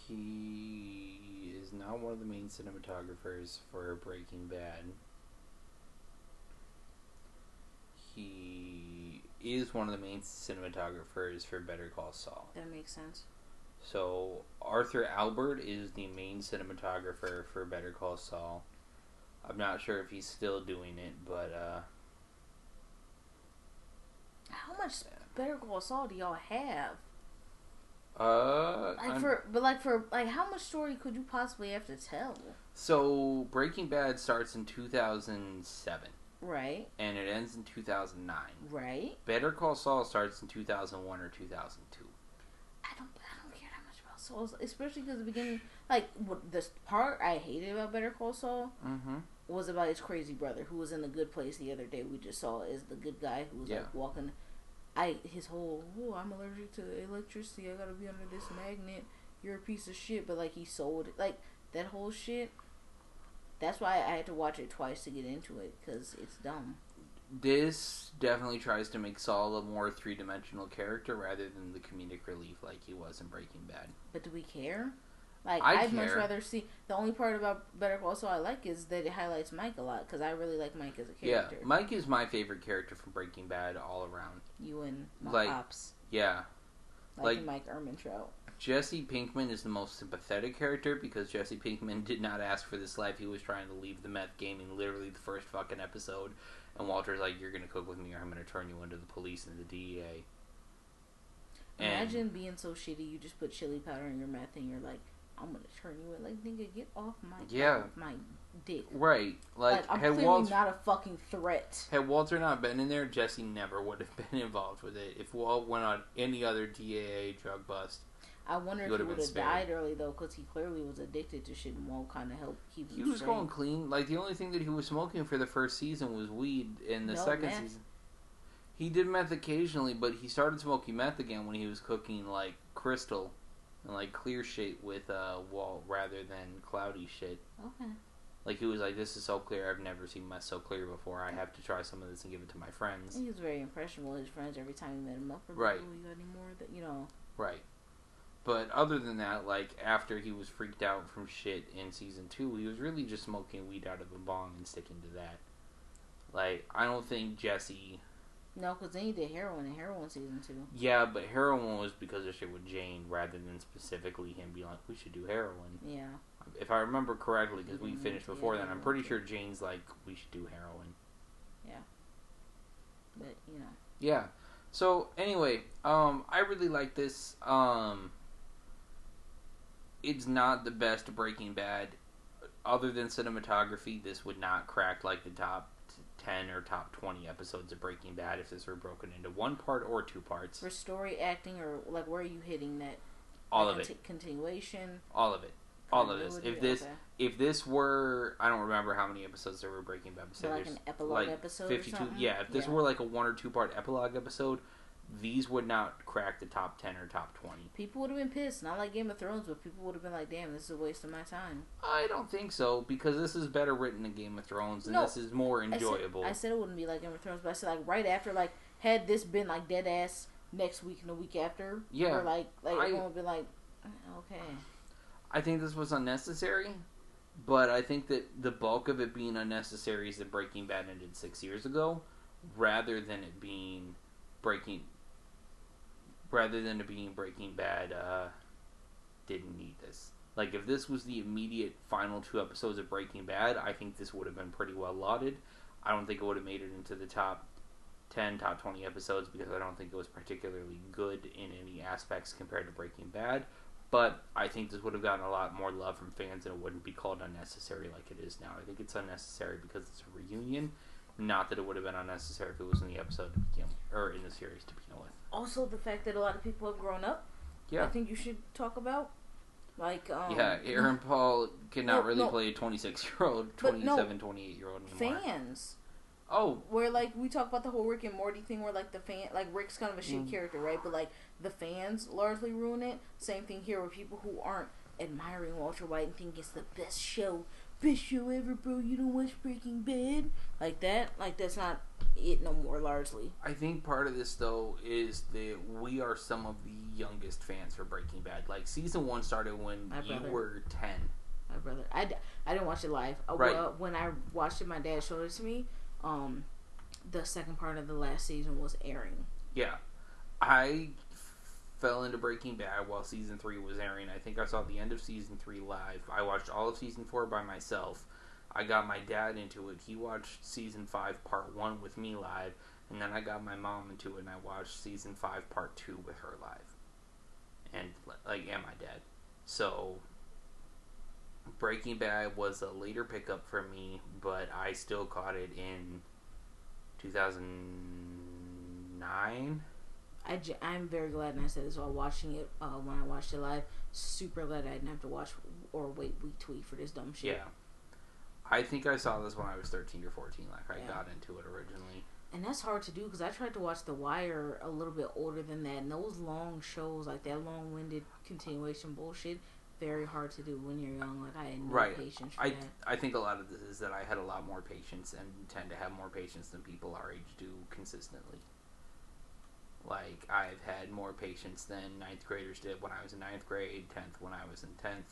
He one of the main cinematographers for Breaking Bad. He is one of the main cinematographers for Better Call Saul. That makes sense. So Arthur Albert is the main cinematographer for Better Call Saul. I'm not sure if he's still doing it, but uh, How much Better Call Saul do y'all have? Uh, Like I'm- for, but like for like, how much story could you possibly have to tell? so Breaking Bad starts in 2007 Right, and it ends in 2009. right. Better Call Saul starts in 2001 or 2002. I don't, I don't care that much about Saul, especially because the beginning, like the part I hated about Better Call Saul Mm-hmm. was about his crazy brother who was in the good place the other day. We just saw is the good guy who was Yeah. like walking. I his whole oh I'm allergic to electricity. I gotta be under this magnet. You're a piece of shit. But like he sold it like that whole shit. That's why I had to watch it twice to get into it because it's dumb. This definitely tries to make Saul a more three-dimensional character rather than the comedic relief like he was in Breaking Bad. But do we care? Like I I'd much rather see. The only part about Better Call Saul I like is that it highlights Mike a lot because I really like Mike as a character. Yeah. Mike is my favorite character from Breaking Bad all around. you and my like- pops, Yeah, like, like- Mike Ehrmantraut. Jesse Pinkman is the most sympathetic character because Jesse Pinkman did not ask for this life. He was trying to leave the meth game in literally the first fucking episode. And Walter's like, "You're gonna cook with me, or I'm gonna turn you into the police and the DEA." And Imagine being so shitty you just put chili powder in your meth and you're like, I'm gonna turn you in. Like, nigga, get off my Yeah. off my dick. right, Like, like, I'm had clearly Walter not a fucking threat. had Walter not been in there, Jesse never would have been involved with it. If Walt went on any other DEA drug bust, I wonder if he would have died early though, because he clearly was addicted to shit and Walt kind of helped keep he was straight. going clean. Like the only thing that he was smoking for the first season was weed. In the No, second meth. season, he did meth occasionally, but he started smoking meth again when he was cooking like crystal and like clear shit with uh, wall rather than cloudy shit. Okay. Like he was like, "This is so clear. I've never seen meth so clear before. I have to try some of this and give it to my friends." He was very impressionable. His friends every time he met him up, Right. You got any more? That you know. Right. But other than that, like after he was freaked out from shit in season two, he was really just smoking weed out of a bong and sticking to that. Like I don't think Jesse. No, because then he did heroin in heroin season two. Yeah, but heroin was because of shit with Jane rather than specifically him being like, "We should do heroin." Yeah. If I remember correctly, because we Mhm, finished yeah, before then, I'm pretty sure Jane's like, "We should do heroin." Yeah. But you know. Yeah. So anyway, um, I really like this. Um, it's not the best Breaking Bad, other than cinematography. This would not crack like the top t- ten or top twenty episodes of Breaking Bad if this were broken into one part or two parts. For story acting or like where are you hitting that? All like, of it. Continuation. All of it. All of this. If this, Okay. if this were, I don't remember how many episodes there were Breaking Bad. So like an epilogue like episode or 52 something. yeah if this Yeah. were like a one or two part epilogue episode these would not crack the top 10 or top 20 People would have been pissed. Not like Game of Thrones, but people would have been like, "Damn, this is a waste of my time." I don't think so because this is better written than Game of Thrones and No, this is more I said- enjoyable. I said, it wouldn't be like Game of Thrones, but I said like right after, like had this been like dead ass next week and the week after, Yeah, or like like I- everyone would be like, "Uh, okay, I think this was unnecessary, but I think that the bulk of it being unnecessary is that Breaking Bad ended six years ago, rather than it being Breaking, rather than it being Breaking Bad. Uh, didn't need this. Like if this was the immediate final two episodes of Breaking Bad, I think this would have been pretty well lauded. I don't think it would have made it into the top 10, top 20 episodes because I don't think it was particularly good in any aspects compared to Breaking Bad. But I think this would have gotten a lot more love from fans, and it wouldn't be called unnecessary like it is now. I think it's unnecessary because it's a reunion, not that it would have been unnecessary if it was in the episode to begin or in the series to begin with. Also, the fact that a lot of people have grown up. Yeah. I think you should talk about. Like, um, yeah. Aaron Paul cannot No, really no. play a 26 year old, But no, 27, 28 year old anymore. fans. Oh, Where like we talk about the whole Rick and Morty thing, where like the fan, like Rick's kind of a shit Mm. character, right? But like the fans largely ruin it. Same thing here, with people who aren't admiring Walter White and think it's the best show, best show ever, bro. You don't watch Breaking Bad like that. Like that's not it no more. Largely, I think part of this though is that we are some of the youngest fans for Breaking Bad. Like season one started when My you brother. were ten. my brother, I, I didn't watch it live. Uh, Right. well, when I watched it, my dad showed it to me. Um, the second part of the last season was airing. Yeah, I fell into Breaking Bad while season three was airing. I think I saw the end of season three live. I watched all of season four by myself. I got my dad into it. He watched season five part one with me live, and then I got my mom into it, and I watched season five part two with her live, and like and my dad. So Breaking Bad was a later pickup for me, but I still caught it in 2009. I j- I'm very glad, and I said this while watching it uh, when I watched it live. Super glad I didn't have to watch or wait week to week for this dumb shit. Yeah. I think I saw this when I was 13 or 14. Like, I Yeah. got into it originally. And that's hard to do because I tried to watch The Wire a little bit older than that, and those long shows, like that long winded continuation bullshit, very hard to do when you're young. Like I had no Right. patience I that. I think a lot of this is that I had a lot more patience and tend to have more patience than people our age do consistently. Like, I've had more patience than ninth graders did when I was in ninth grade, 10th when I was in 10th,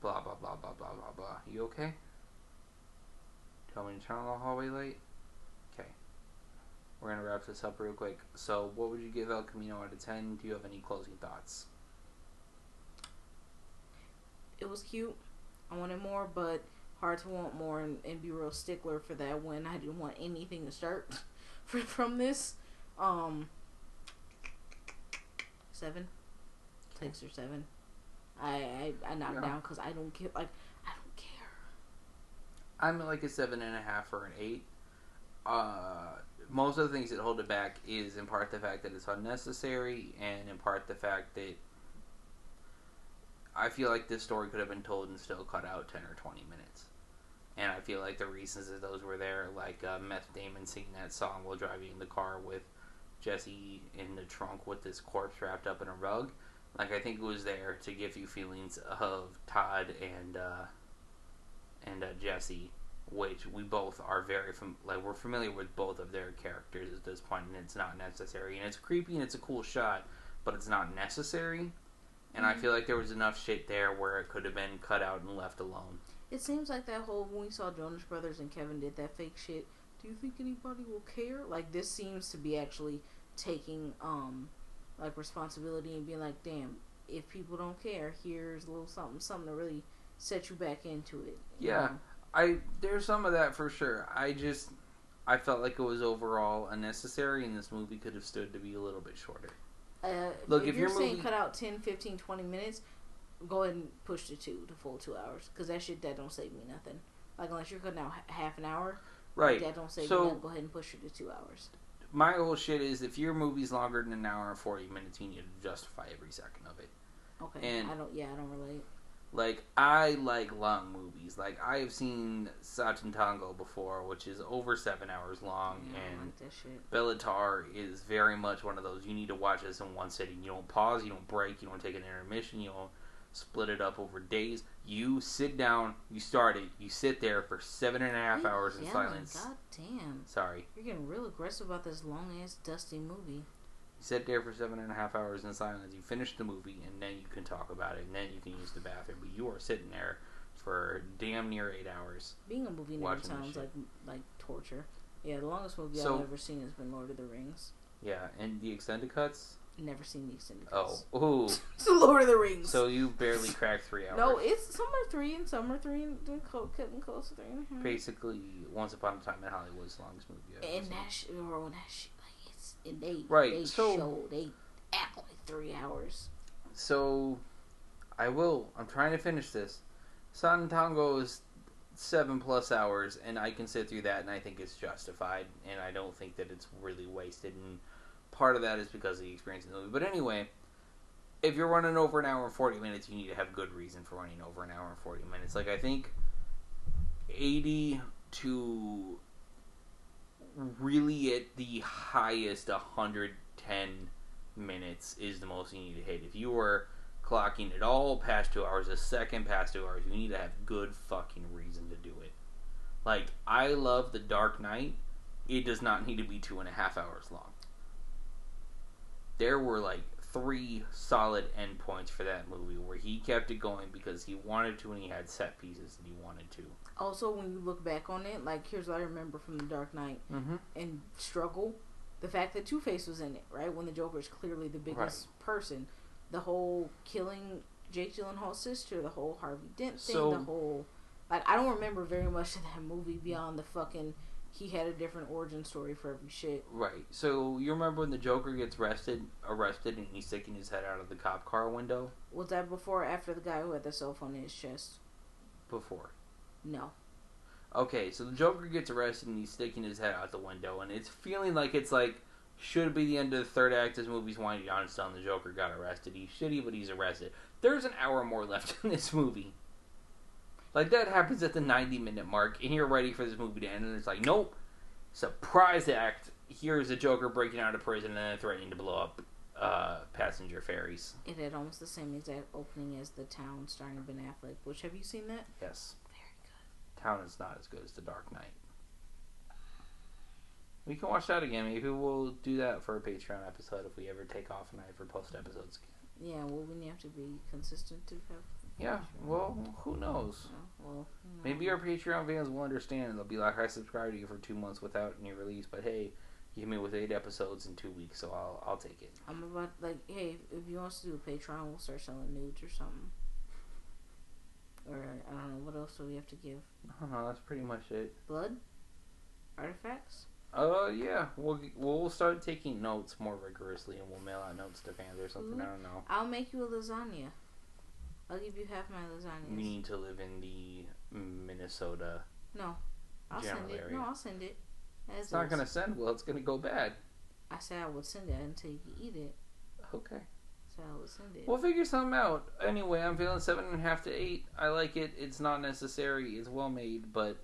blah, blah, blah, blah, blah, blah, blah. You okay? Tell me to turn on the hallway light? Okay. We're to wrap this up real quick. So, what would you give El Camino out of 10? Do you have any closing thoughts? It was cute. I wanted more, but hard to want more and, and be real stickler for that when I didn't want anything to start from this. Um, seven, six or seven. I I, I knocked Yeah. down because I don't care. Like I don't care. I'm like a seven and a half or an eight. Uh, most of the things that hold it back is in part the fact that it's unnecessary, and in part the fact that I feel like this story could have been told and still cut out ten or twenty minutes. And I feel like the reasons that those were there, like uh, Meth Damon singing that song while driving in the car with Jesse in the trunk with this corpse wrapped up in a rug. Like I think it was there to give you feelings of Todd and uh, and uh, Jesse, which we both are very fam- like we're familiar with both of their characters at this point, and it's not necessary. And it's creepy and it's a cool shot, but it's not necessary. And I Mhm. feel like there was enough shit there where it could have been cut out and left alone. It seems like that whole when we saw Jonas Brothers and Kevin did that fake shit. Do you think anybody will care? Like this seems to be actually taking um like responsibility and being like, damn, if people don't care, here's a little something, something to really set you back into it. Yeah. know? I there's some of that for sure. I just I felt like it was overall unnecessary, and this movie could have stood to be a little bit shorter. Uh, Look, if, if you're your saying movie- cut out 10, 15, 20 minutes, go ahead and push the two, the full two hours, because that shit that don't save me nothing. Like unless you're cutting out half an hour, Right. That don't save So-. Go ahead and push it to two hours. My whole shit is if your movie's longer than an hour and forty minutes, you need to justify every second of it. Okay. And- I don't. Yeah, I don't relate. Like I like long movies. Like I have seen Satantango before, which is over seven hours long, Yeah, and like. Béla Tarr is very much one of those you need to watch this in one sitting. You don't pause, you don't break, you don't take an intermission, you don't split it up over days. You sit down, you start it, you sit there for seven and a half hours in yelling? silence. God damn. Sorry. You're getting real aggressive about this long ass dusty movie. You sit there for seven and a half hours in silence, you finish the movie, and then you can talk about it, and then you can use the bathroom. But you are sitting there for damn near eight hours. Being a movie nerd sounds like like torture. Yeah, the longest movie So- I've ever seen has been Lord of the Rings. Yeah, and the extended cuts? Never seen oh, the extended Oh. Ooh. It's Lord of the Rings. So you barely cracked three hours. no, it's some are three and some are three and co- cutting close to three and a half. Basically, Once Upon a Time in Hollywood's the longest movie I've ever And that shit, or oh, when that shit, like it's and they Right, They so- show they act like three hours. So, I will. I'm trying to finish this. Satantango is seven plus hours, and I can sit through that, and I think it's justified, and I don't think that it's really wasted. And part of that is because of the experience in the movie. But anyway, if you're running over an hour and 40 minutes, you need to have good reason for running over an hour and 40 minutes. Like, I think 80 to really at the highest 110 minutes is the most you need to hit. If you were clocking it all past two hours, a second past two hours, you need to have good fucking reason to do it. Like, I love The Dark Knight. It does not need to be two and a half hours long. There were like three solid endpoints for that movie where he kept it going because he wanted to and he had set pieces that he wanted to. Also, when you look back on it, like here's what I remember from The Dark Knight Mm-hmm. and struggle, the fact that Two Face was in it, right? When the Joker is clearly the biggest person, the whole killing Jake Gyllenhaal's sister, the whole Harvey Dent thing, So- the whole like I don't remember very much of that movie beyond the fucking he had a different origin story for every shit. Right. So you remember when the Joker gets arrested, arrested, and he's sticking his head out of the cop car window Was that before or after the guy who had the cell phone in his chest? before. No. Okay, so the Joker gets arrested and he's sticking his head out the window, and it's feeling like it's like should be the end of the third act. This movie's winding down the Joker got arrested. He's shitty, but he's arrested. There's an hour more left in this movie. Like that happens at the 90 minute mark, and you're ready for this movie to end, and it's like, nope, surprise act. Here's the Joker breaking out of prison and then threatening to blow up uh, passenger ferries. It had almost the same exact opening as The Town starring Ben Affleck, which have you seen that? Yes, Very good. Town is not as good as The Dark Knight. We can watch that again. Maybe we'll do that for a Patreon episode if we ever take off and I ever post episodes again. Yeah, well, we have to be consistent to have. Yeah, well, who knows? Well. Maybe our Patreon fans will understand and they'll be like, I subscribed to you for two months without any release, but hey, you hit me with eight episodes in two weeks, so I'll I'll take it. I'm about like, hey, if you want us to do a Patreon, we'll start selling nudes or something. Or I don't know what else do we have to give? I don't know. That's pretty much it. Blood, artifacts. Uh, yeah, we'll we'll start taking notes more rigorously, and we'll mail out notes to fans or something. I don't know. I'll make you a lasagna. I'll give you half my lasagnas. We need to live in the Minnesota. no, I'll send it. area. No, I'll send it. As It's not gonna send well. It's gonna go bad. I said I would send it until you eat it. Okay. So I would send it. We'll figure something out. Anyway, I'm feeling seven and a half to eight. I like it. It's not necessary. It's well made, but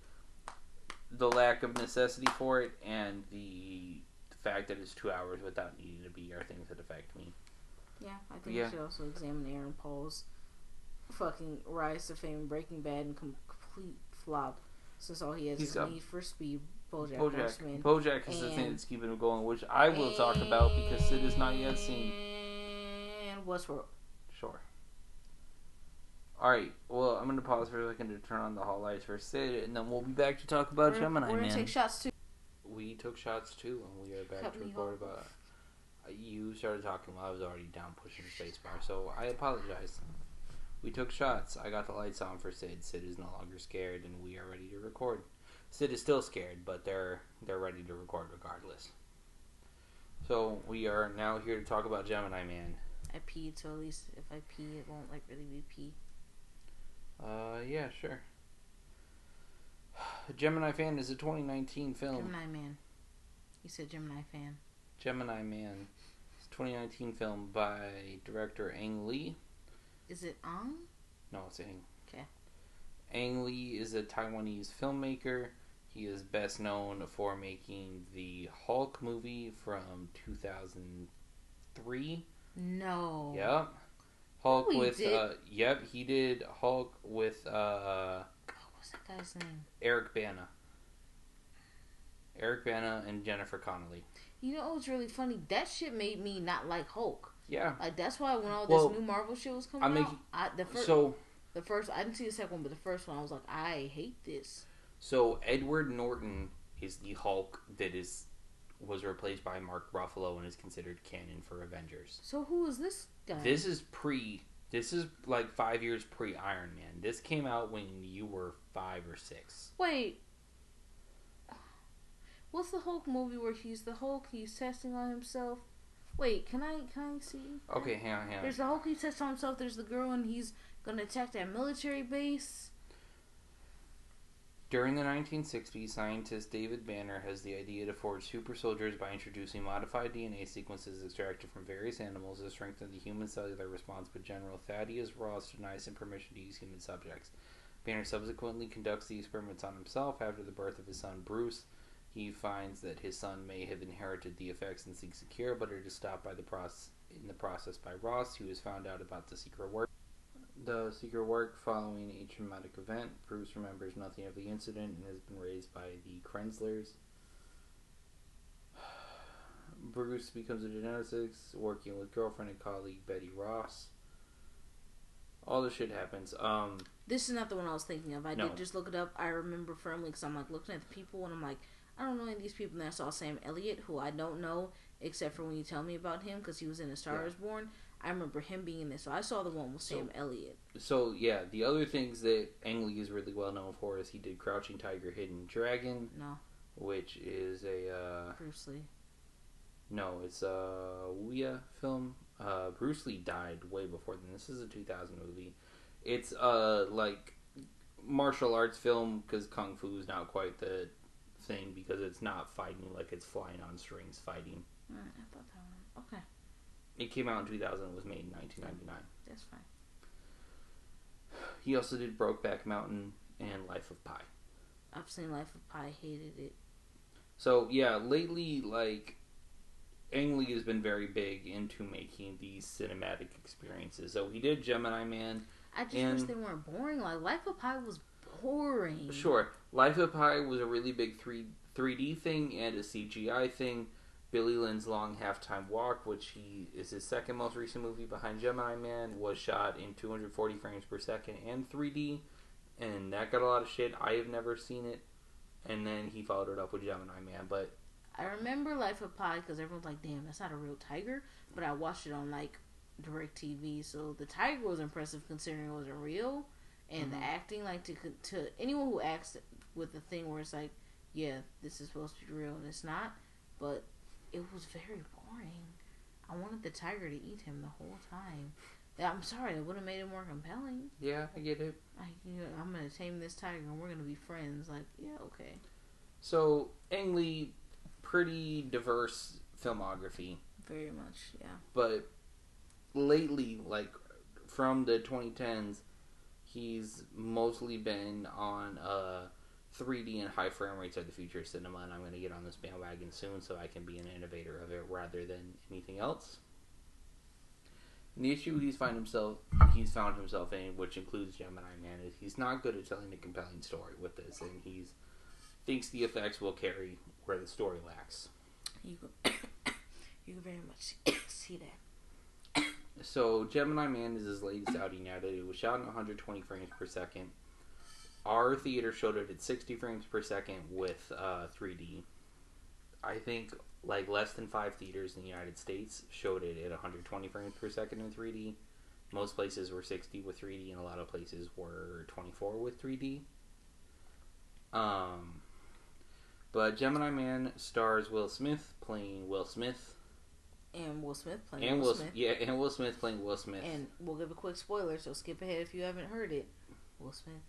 the lack of necessity for it and the fact that it's two hours without needing to be are things that affect me. Yeah, I think Yeah. we should also examine Aaron Paul's fucking rise to fame, in Breaking Bad, and complete flop. Since all he has He's is got- Need for Speed, BoJack, Bojack. Horseman. Bojack is the thing that's keeping him going, which I will talk about because Sid has not yet seen. And Westworld. Sure. Alright, well, I'm going to pause for a second to turn on the hall lights for Sid, and then we'll be back to talk about we're, Gemini we're Man. take shots too. we took shots too, and we are back Cut to record about. Uh, you started talking while I was already down pushing the spacebar, so I apologize. We took shots. I got the lights on for Sid. Sid is no longer scared, and we are ready to record. Sid is still scared, but they're they're ready to record regardless. So we are now here to talk about Gemini Man. I peed, so at least if I pee, it won't like really be pee. Uh, yeah, sure. Gemini Fan is a 2019 film. Gemini Man. You said Gemini fan. Gemini Man. It's a 2019 film by director Ang Lee. Is it Ang? No, it's Ang. Okay. Ang Lee is a Taiwanese filmmaker. He is best known for making the Hulk movie from 2003. No. Yep. Hulk he with uh yep, he did Hulk with uh What was that guy's name? Eric Bana. Eric Bana and Jennifer Connelly. You know what's really funny? That shit made me not like Hulk. Yeah. Like that's why when all Well, this new Marvel shit was coming I'm out, I, the first, So the first I didn't see the second one, but the first one I was like, I hate this. So Edward Norton is the Hulk that is was replaced by Mark Ruffalo and is considered canon for Avengers. So who is this guy? This is pre this is like 5 years pre Iron Man. This came out when you were 5 or 6. Wait. What's the Hulk movie where he's the Hulk? He's testing on himself. Wait, can I can I see? Okay, hang on, hang on. There's the Hulk. He says to himself. There's the girl, and he's gonna attack that military base. During the 1960s, scientist David Banner has the idea to forge super soldiers by introducing modified DNA sequences extracted from various animals to strengthen the human cellular response, but General Thaddeus Ross denies him permission to use human subjects. Banner subsequently conducts the experiments on himself after the birth of his son Bruce. He finds that his son may have inherited the effects and seeks a cure, but are just stopped by the process in the process by Ross, who has found out about the secret work. The secret work following a traumatic event. Bruce remembers nothing of the incident and has been raised by the Krenzlers. Bruce becomes a geneticist, working with girlfriend and colleague Betty Ross. All this shit happens. Um, This is not the one I was thinking of. I No. did just look it up. I remember firmly because I'm like looking at the people and I'm like, I don't know any of these people. And I saw Sam Elliott, who I don't know except for when you tell me about him because he was in A Star Yeah. Is Born. I remember him being in this. So I saw the one with So- Sam Elliott. so yeah, the other things that Ang Lee is really well known for is he did Crouching Tiger, Hidden Dragon, No, which is a uh, Bruce Lee. no, it's a wuxia film. Uh, Bruce Lee died way before then. This is a 2000 movie. It's a like martial arts film because kung fu is not quite the thing because it's not fighting like it's flying on strings fighting. I thought that one. Okay, It came out in 2000 and was made in 1999. that's fine. He also did Brokeback Mountain and Life of Pi. I've seen Life of Pi. Hated it. So yeah, lately like Ang Lee has been very big into making these cinematic experiences. So he did Gemini Man. I just And- wish they weren't boring. Like Life of Pi was boring. Sure, Life of Pi was a really big three 3D thing and a CGI thing. Billy Lynn's Long Halftime Walk, which he is his second most recent movie behind Gemini Man, was shot in 240 frames per second and 3D, and that got a lot of shit. I have never seen it, and then he followed it up with Gemini Man, but I remember Life of Pi because everyone's like, "Damn, that's not a real tiger." But I watched it on like Direct TV, so the tiger was impressive considering it wasn't real, and the Mhm. acting, like to to anyone who acts with the thing where it's like, "Yeah, this is supposed to be real," and it's not, but it was very boring. I wanted the tiger to eat him the whole time. I'm sorry, it would have made it more compelling. yeah, I get it. Like, you know, I'm gonna tame this tiger and we're gonna be friends. Like, yeah, okay, So Ang Lee, pretty diverse filmography, very much, yeah. but lately, like from the 2010s, he's mostly been on uh, 3D and high frame rates of the future of cinema, and I'm going to get on this bandwagon soon so I can be an innovator of it rather than anything else. And the issue he's find himself he's found himself in, which includes Gemini Man, is he's not good at telling a compelling story with this, and he's thinks the effects will carry where the story lacks. You you can very much see that. So Gemini Man is his latest outing now that it was shot in 120 frames per second. Our theater showed it at 60 frames per second with uh, 3D. I think like less than five theaters in the United States showed it at 120 frames per second in 3D. Most places were 60 with 3D, and a lot of places were 24 with 3D. Um, but Gemini Man stars Will Smith playing Will Smith, And Will Smith playing and Will Smith. yeah, and Will Smith playing Will Smith. And we'll give a quick spoiler, so skip ahead if you haven't heard it. Will Smith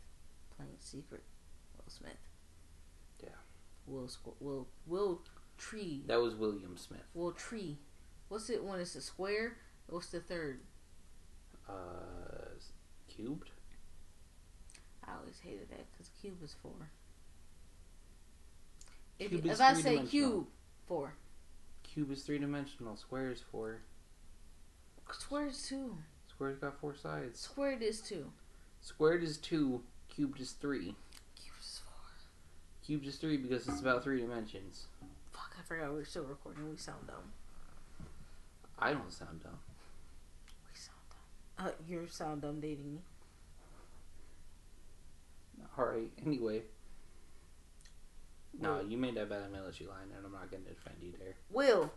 playing Secret. Will Smith. Yeah. Will Will Will Tree. That was William Smith. Will Tree. What's it when it's a square? What's the third? Uh, cubed. I always hated that because cube is four. If, Cube if is I say cube, four. Cube is three dimensional. Square is four. Square is two. Square's got four sides. Squared is two. Squared is two. Cubed is three. Cube is four. Cubed is three because it's about three dimensions. Fuck, I forgot we are still recording. We sound dumb. I don't sound dumb. We sound dumb. Uh, you sound dumb dating me. All right. Anyway. No, you made that bad. I'm gonna let you lie, and I'm not gonna defend you there. Will.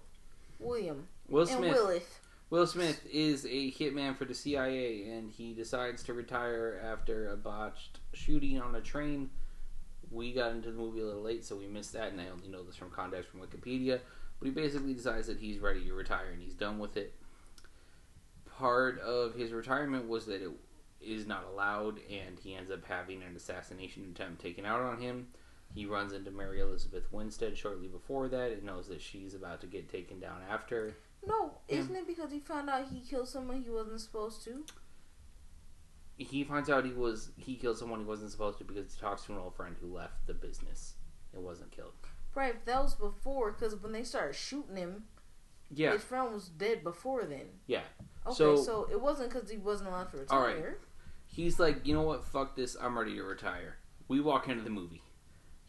William. Will and Smith. Will Smith is a hitman for the CIA, and he decides to retire after a botched shooting on a train. We got into the movie a little late, so we missed that, and I only know this from context from Wikipedia. But he basically decides that he's ready to retire and he's done with it. Part of his retirement was that it is not allowed, and he ends up having an assassination attempt taken out on him. He runs into Mary Elizabeth Winstead shortly before that and knows that she's about to get taken down after. No, isn't it because he found out he killed someone he wasn't supposed to? He finds out he was he killed someone he wasn't supposed to because he talks to an old friend who left the business and wasn't killed. Right, that was before, because when they started shooting him, Yeah, his friend was dead before then. Yeah. Okay, So- so, it wasn't because he wasn't allowed to retire. All right. he's like, you know what? Fuck this. I'm ready to retire. We walk into the movie.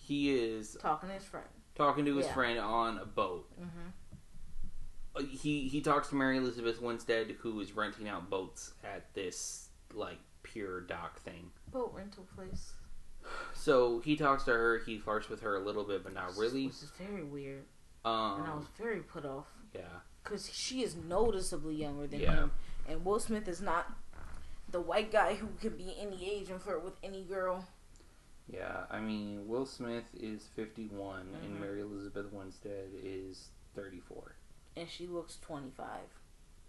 He is Talking to his friend. talking to his Yeah. friend on a boat. Mm-hmm. Uh, He he talks to Mary Elizabeth Winstead, who is renting out boats at this like pier dock thing. Boat rental place. So he talks to her. He flirts with her a little bit, but not really. This is very weird. and I was Um, very put off. yeah, Because she is noticeably younger than Yeah. him. And Will Smith is not the white guy who can be any age and flirt with any girl. Yeah. I mean, Will Smith is 51, and Mhm. Mary Elizabeth Winstead is 34. And she looks 25.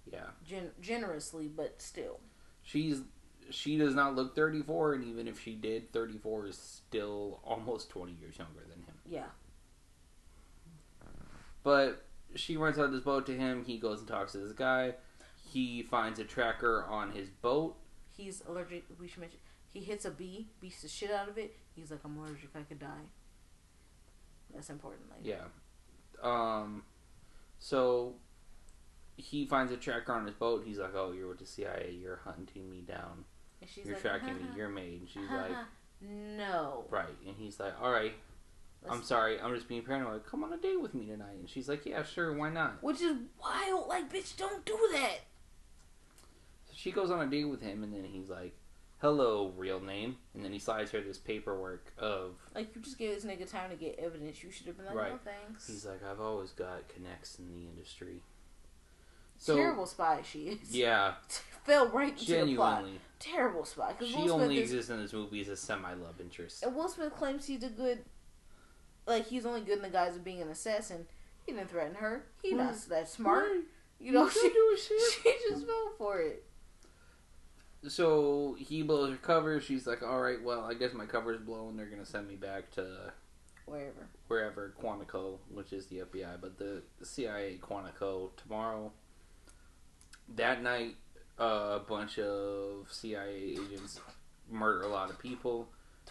Yeah. Gen- generously, but still. she's she does not look 34 and even if she did 34 is still almost 20 years younger than him Yeah. but she rents out this boat to him he goes and talks to this guy he finds a tracker on his boat He's allergic. We should mention. He hits a bee, beats the shit out of it. He's like, I'm allergic. I could die. That's important. Like, yeah um so he finds a tracker on his boat he's like oh you're with the cia you're hunting me down And she's you're like, tracking me you're made and she's like no. right and he's like all right i'm sorry i'm just being paranoid come on a date with me tonight and she's like yeah sure why not Which is wild. Like, bitch, don't do that. So she goes on a date with him, and then he's like, "Hello, real name," and then he slides her this paperwork of. Like, you just gave this nigga time to get evidence. You should have been like, no oh, thanks. He's like, "I've always got connects in the industry." So Terrible spy she is. yeah, Fell right into the plot. Terrible spy. She Will Smith only is, exists in this movie as a semi-love interest. and Will Smith claims he's a good, like he's only good in the guise of being an assassin. He didn't threaten her. He not that smart. You know, she, she just fell for it. So he blows her cover. She's like, "All right, well, I guess my cover's blown. They're gonna send me back to Wherever. wherever Quantico, which is the FBI, but the, the CIA Quantico tomorrow. That night, uh, a bunch of CIA agents murder a lot of people.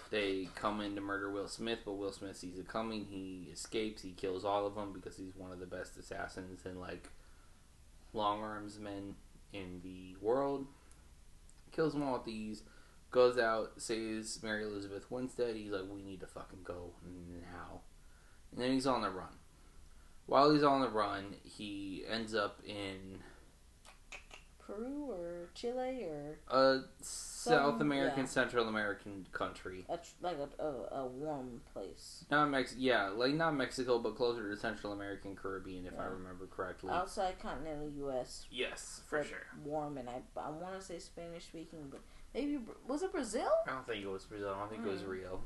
They come in to murder Will Smith, but Will Smith sees it coming. He escapes. He kills all of them because he's one of the best assassins and like long arms men in the world. Kills them all with these. Goes out, saves Mary Elizabeth Winstead. He's like, "We need to fucking go now." And then he's on the run. While he's on the run, he ends up in Peru or Chile or a South Some- American, yeah. Central American country. a, tr- like a, a, a warm place. Not Mex, yeah, like not Mexico, but closer to Central American Caribbean, if I remember correctly. Outside continental U.S. yes, but Warm and I I want to say Spanish speaking, but maybe was it Brazil? I don't think it was Brazil. I don't think it was Mm. Rio.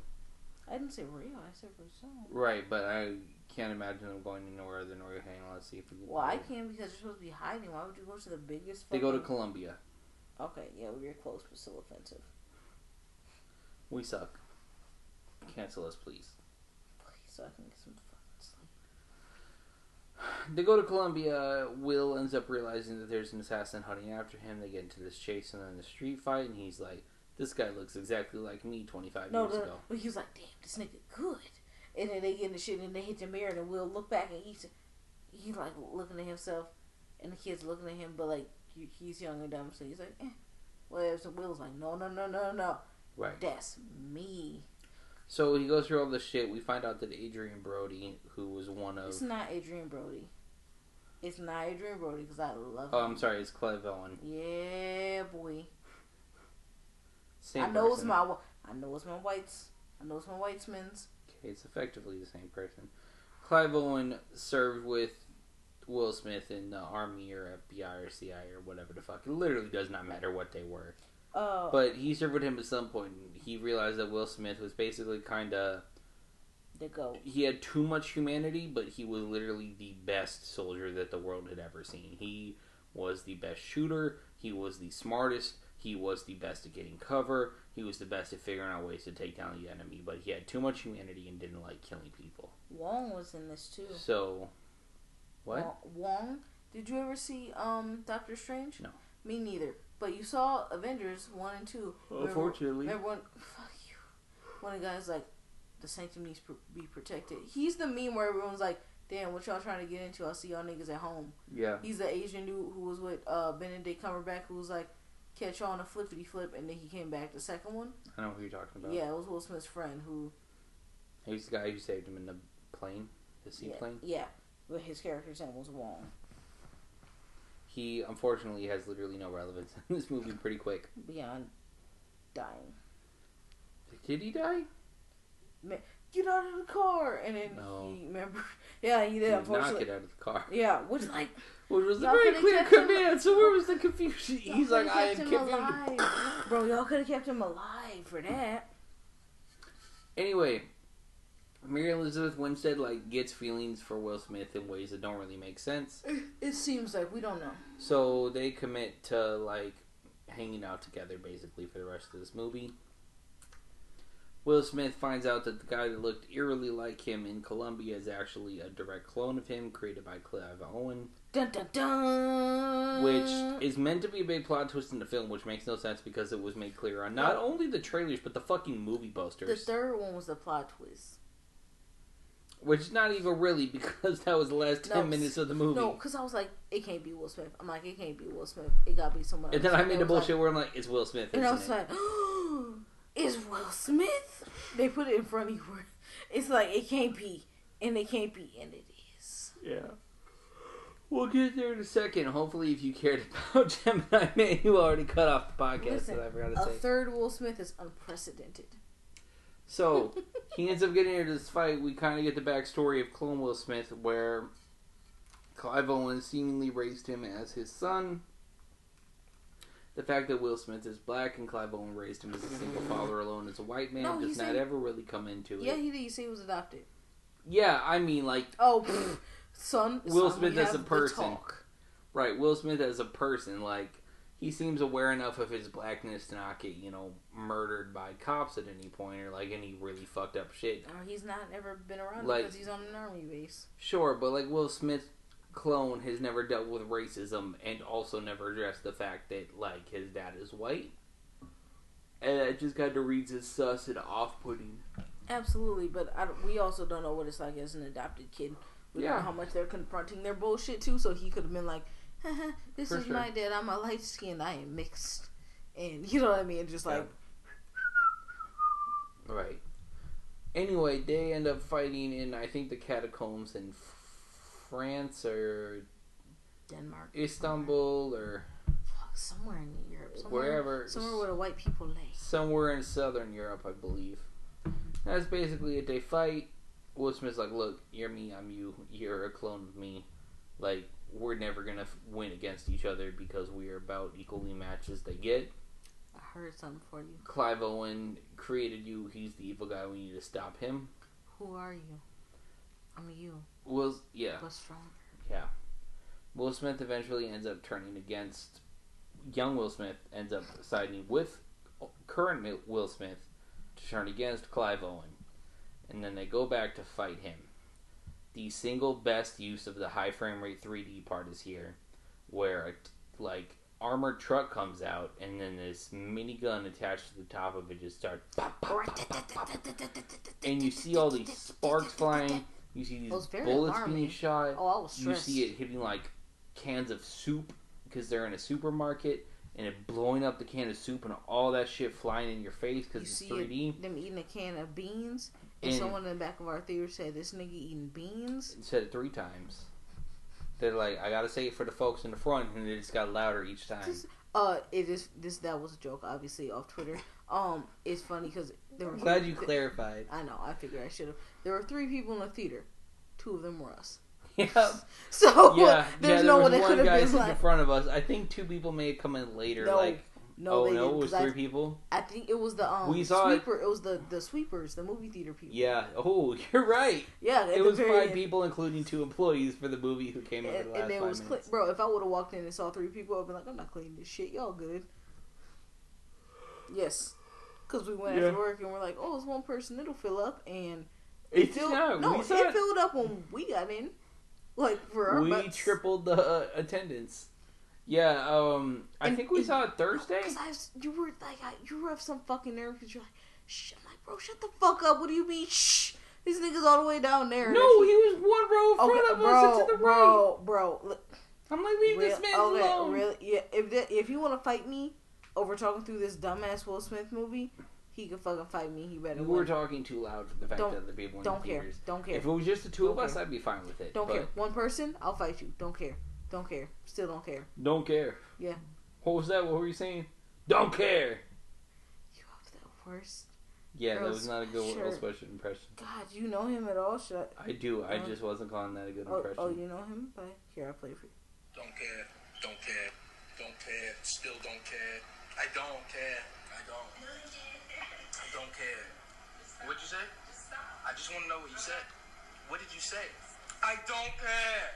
I didn't say Rio. I said Brazil. Right, but I can't imagine them going anywhere other than Rio. Hang on, let's see if we can. Well, I can't because you're supposed to be hiding. Why would you go to the biggest? They go to Colombia. Okay, yeah, we're close, but still offensive. We suck. Cancel us, please. Please, so I can get some fucking sleep. They go to Colombia. Will ends up realizing that there's an assassin hunting after him. They get into this chase and then the street fight, and he's like, "This guy looks exactly like me 25 No, years no, ago." but he was like, "Damn, this nigga good." And then they get in the shit, and they hit the mirror, and we'll look back, and he's he's like looking at himself, and the kid's looking at him, but like he's young and dumb, so he's like, eh. Well, so Will's like, no, no, no, no, no, Right. that's me. So he goes through all this shit. We find out that Adrien Brody, who was one of, It's not Adrien Brody. It's not Adrien Brody because I love oh, him. I'm sorry, it's Clive Owen. Yeah, boy. Same I know it's my I know it's my whites. I know it's my whitesmen's. Okay, it's effectively the same person. Clive Owen served with Will Smith in the Army or FBI or CIA or whatever the fuck. It literally does not matter what they were. Uh, But he served with him at some point. and He realized that Will Smith was basically kind of The goat. he had too much humanity, but he was literally the best soldier that the world had ever seen. He was the best shooter. He was the smartest. He was the best at getting cover. He was the best at figuring out ways to take down the enemy. But he had too much humanity and didn't like killing people. Wong was in this too. So, what? Wong. Did you ever see um Doctor Strange? No. Me neither. But you saw Avengers one and two. Remember- Unfortunately. Remember when? Fuck you. One of the guy's like, the sanctum needs to be protected. He's the meme where everyone's like, "Damn, what y'all trying to get into? I'll see y'all niggas at home." Yeah. He's the Asian dude who was with uh Benedict Cumberbatch, who was like, "Catch on a flippity flip," and then he came back. The second one, I know who you're talking about. yeah, it was Will Smith's friend who, He's the guy who saved him in the plane, the yeah, seaplane. yeah, but his character's name was Wong. He unfortunately has literally no relevance in this movie. Pretty quick. Beyond dying. Did he die? Get out of the car, and then No. he remember, yeah, he He did. not Unfortunately, get out of the car. yeah, which like Which was a Y'all very clear kept him- command. So where was the confusion? y'all He's like, I am kept confused. bro. Y'all could have kept him alive for that. Anyway, Mary Elizabeth Winstead like gets feelings for Will Smith in ways that don't really make sense. It seems like we don't know. So they commit to like hanging out together basically for the rest of this movie. Will Smith finds out that the guy that looked eerily like him in Colombia is actually a direct clone of him created by Clive Owen, Dun dun dun. which is meant to be a big plot twist in the film, which makes no sense because it was made clear on not only the trailers but the fucking movie posters. the third one was the plot twist. Which is not even really because that was the last ten No, minutes of the movie. No, because I was like, it can't be Will Smith. I'm like, it can't be Will Smith. It gotta be someone else. and then I made the was like- bullshit where I'm like, it's Will Smith, And I was it? like, it's Will Smith. They put it in front of you. where It's like it can't be, and it can't be, and it is. Yeah. We'll get there in a second. Hopefully, if you cared about Gemini Man, you already cut off the podcast Listen, that I forgot to A say. third Will Smith is unprecedented. So, he ends up getting into this fight. We kind of get the backstory of Clone Will Smith, where Clive Owen seemingly raised him as his son. The fact that Will Smith is black and Clive Owen raised him as a single mm-hmm. father alone as a white man No, does not said- ever really come into Yeah, it. Yeah, he did. You say he was adopted. Yeah, I mean, like, Oh, pfft. son. Will son, Smith as a person. Right, Will Smith as a person, like he seems aware enough of his blackness to not get, you know, murdered by cops at any point or like any really fucked up shit. Or he's not ever been around Like- because he's on an army base. Sure, but like Will Smith's clone has never dealt with racism and also never addressed the fact that like his dad is white. And it just kind of reads as sus and off-putting. Absolutely, but we also don't know what it's like as an adopted kid. We don't know how much they're confronting their bullshit too. So he could have been like, Haha, "This For is sure. my dad. I'm a light skinned. I am mixed," and you know what I mean. Just like, Right. Anyway, they end up fighting in I think the catacombs in France or Denmark, Istanbul or fuck, somewhere in Europe, somewhere, wherever somewhere where the white people lay. somewhere in southern Europe, I believe. That's basically it. They fight. Will Smith's like, "Look, you're me, I'm you. You're a clone of me. Like, we're never gonna f- win against each other because we are about equally matched as they get." I heard something for you. Clive Owen created you. He's the evil guy. We need to stop him. Who are you? I'm you, Will, yeah, stronger. yeah. Will Smith eventually ends up turning against young Will Smith. Ends up siding with current Will Smith to turn against Clive Owen, and then they go back to fight him. The single best use of the high frame rate 3D part is here, where a like armored truck comes out, and then this minigun attached to the top of it just starts, pop, pop, pop, pop, pop, and you see all these sparks flying. You see these Well, bullets alarming. being shot. Oh, I was You see it hitting like cans of soup because they're in a supermarket, and it blowing up the can of soup and all that shit flying in your face because You it's see 3D. it, them eating a can of beans, and, And- someone in the back of our theater said, "This nigga eating beans." Said it three times. They're like, I gotta say it for the folks in the front, and it just got louder each time. Just- Uh, it is this. That was a joke, obviously, off Twitter. Um, it's funny because. I'm glad you th- clarified. I know. I figured I should have. There were three people in the theater. Two of them were us. yeah, So yeah. there's yeah, no there one was that could one have guy been sitting in front of us. I think two people may have come in later. No. Like No, oh no, it was three I, people. I think it was the um We saw it- sweeper. It. was the the sweepers, the movie theater people. Yeah. Oh, you're right. yeah. It was five end. people, including two employees for the movie who came in And, for the last and it five was minutes. bro. If I would have walked in and saw three people, I'd be like, I'm not cleaning this shit. Y'all good? Yes, because we went Yeah. after work and we're like, oh, it's one person. It'll fill up, and It filled. not. No, it filled up when we got in. Like for our We butts. tripled the uh, attendance. Yeah. Um. I And- think we and- saw it Thursday. Because I, was- you were like, I, you were have some fucking nerve because you're like, shh. I'm like, bro, shut the fuck up. What do you mean, shh? These nigga's all the way down there. No, he was one row in front okay, of bro, us and to the right. bro, bro. I'm like, leave real, this man okay, alone. really, yeah. If that, if you want to fight me over talking through this dumbass Will Smith movie, he can fucking fight me. He better. You win. were talking too loud for the fact Don't- that the people Don't the care. theaters. Don't care. If it was just the 2 of Don't us, care. I'd be fine with it. Don't but care. One person, I'll fight you. Don't care. Don't care. Still don't care. Don't care. Yeah. What was that? What were you saying? Don't care. You have the worst. Yeah, that was not a good Sure. Earl Sweatshirt impression. God, you know him at all? Should I? I do. I just wasn't calling that a good Oh, oh impression. oh, you know him? But here, I'll play for you. Don't care. Don't care. Don't care. Still don't care. I don't care. You say? I just want to know what you said. What did you say? I don't care.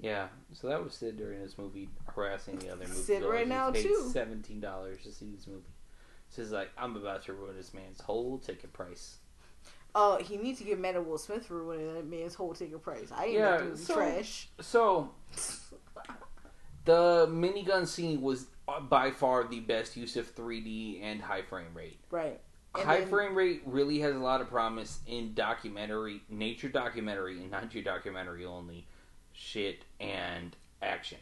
Yeah, so that was Sid during this movie harassing the other movie. Sid right now, paid too. Seventeen dollars to see this movie. Sid's like, I'm about to ruin this man's whole ticket price. Uh, he needs to get mad at Will Smith for ruining that man's whole ticket price. I ain't Yeah, yeah, doing so- trash. So the minigun scene was uh, by far the best use of 3D and high frame rate. Right. And high then- frame rate really has a lot of promise in documentary, nature documentary, and not your documentary only shit and action.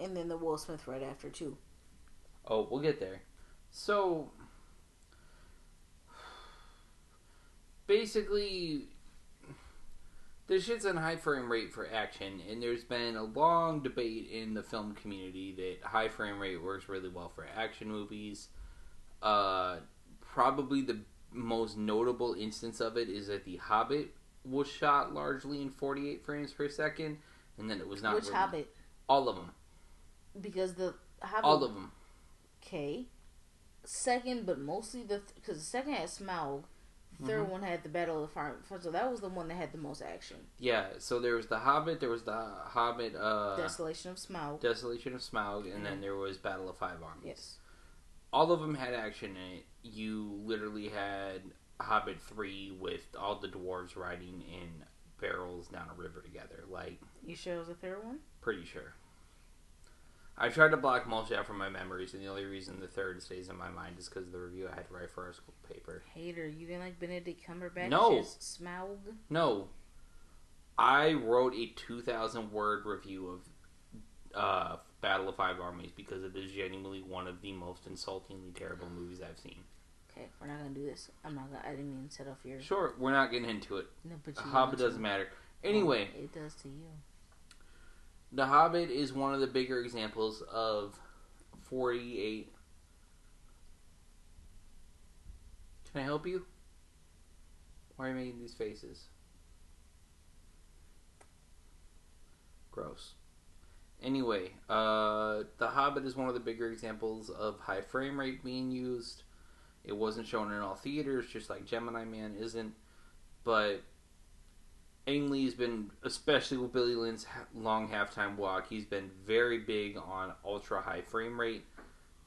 And then the Will Smith right after too. Oh, we'll get there. So basically this shit's on high frame rate for action and there's been a long debate in the film community that high frame rate works really well for action movies. Uh probably the most notable instance of it is that The Hobbit was shot largely in 48 frames per second and then it was not Which really- Hobbit? all of them Because the Hobbit. all of them Okay. Second, but mostly the because the second had Smaug. 3rd Mm-hmm. one had the Battle of the Five. So that was the one that had the most action. Yeah, so there was the Hobbit, there was the Hobbit, uh, Desolation of Smaug. Desolation of Smaug, and then there was Battle of Five Armies. yes. All of them had action in it. You literally had Hobbit 3 with all the dwarves riding in barrels down a river together. Like, You sure it was the third one? pretty sure. I tried to block most out from my memories, and the only reason the third stays in my mind is because of the review I had to write for our school paper. Hater, you didn't like Benedict Cumberbatch No. Smaug? No. I wrote a 2,000 word review of uh, Battle of Five Armies because it is genuinely one of the most insultingly terrible movies I've seen. Okay, we're not gonna do this. I'm not gonna. I didn't mean to set off your. Sure, we're not getting into it. No, but you Hobbit doesn't matter. Anyway, Oh, it does to you. The Hobbit is one of the bigger examples of 48. Can I help you? Why are you making these faces? Gross. Anyway, uh, The Hobbit is one of the bigger examples of high frame rate being used. It wasn't shown in all theaters, just like Gemini Man isn't. But Ang Lee has been, especially with Billy Lynn's long halftime walk, he's been very big on ultra high frame rate.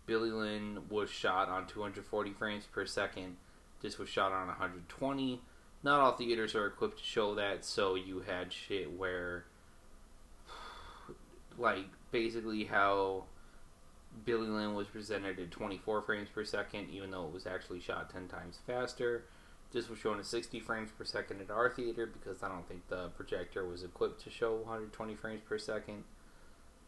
Billy Lynn was shot on 240 frames per second. This was shot on 120. Not all theaters are equipped to show that, so you had shit where, like, basically how Billy Lynn was presented at 24 frames per second, even though it was actually shot 10 times faster. This was shown at 60 frames per second at our theater because I don't think the projector was equipped to show 120 frames per second.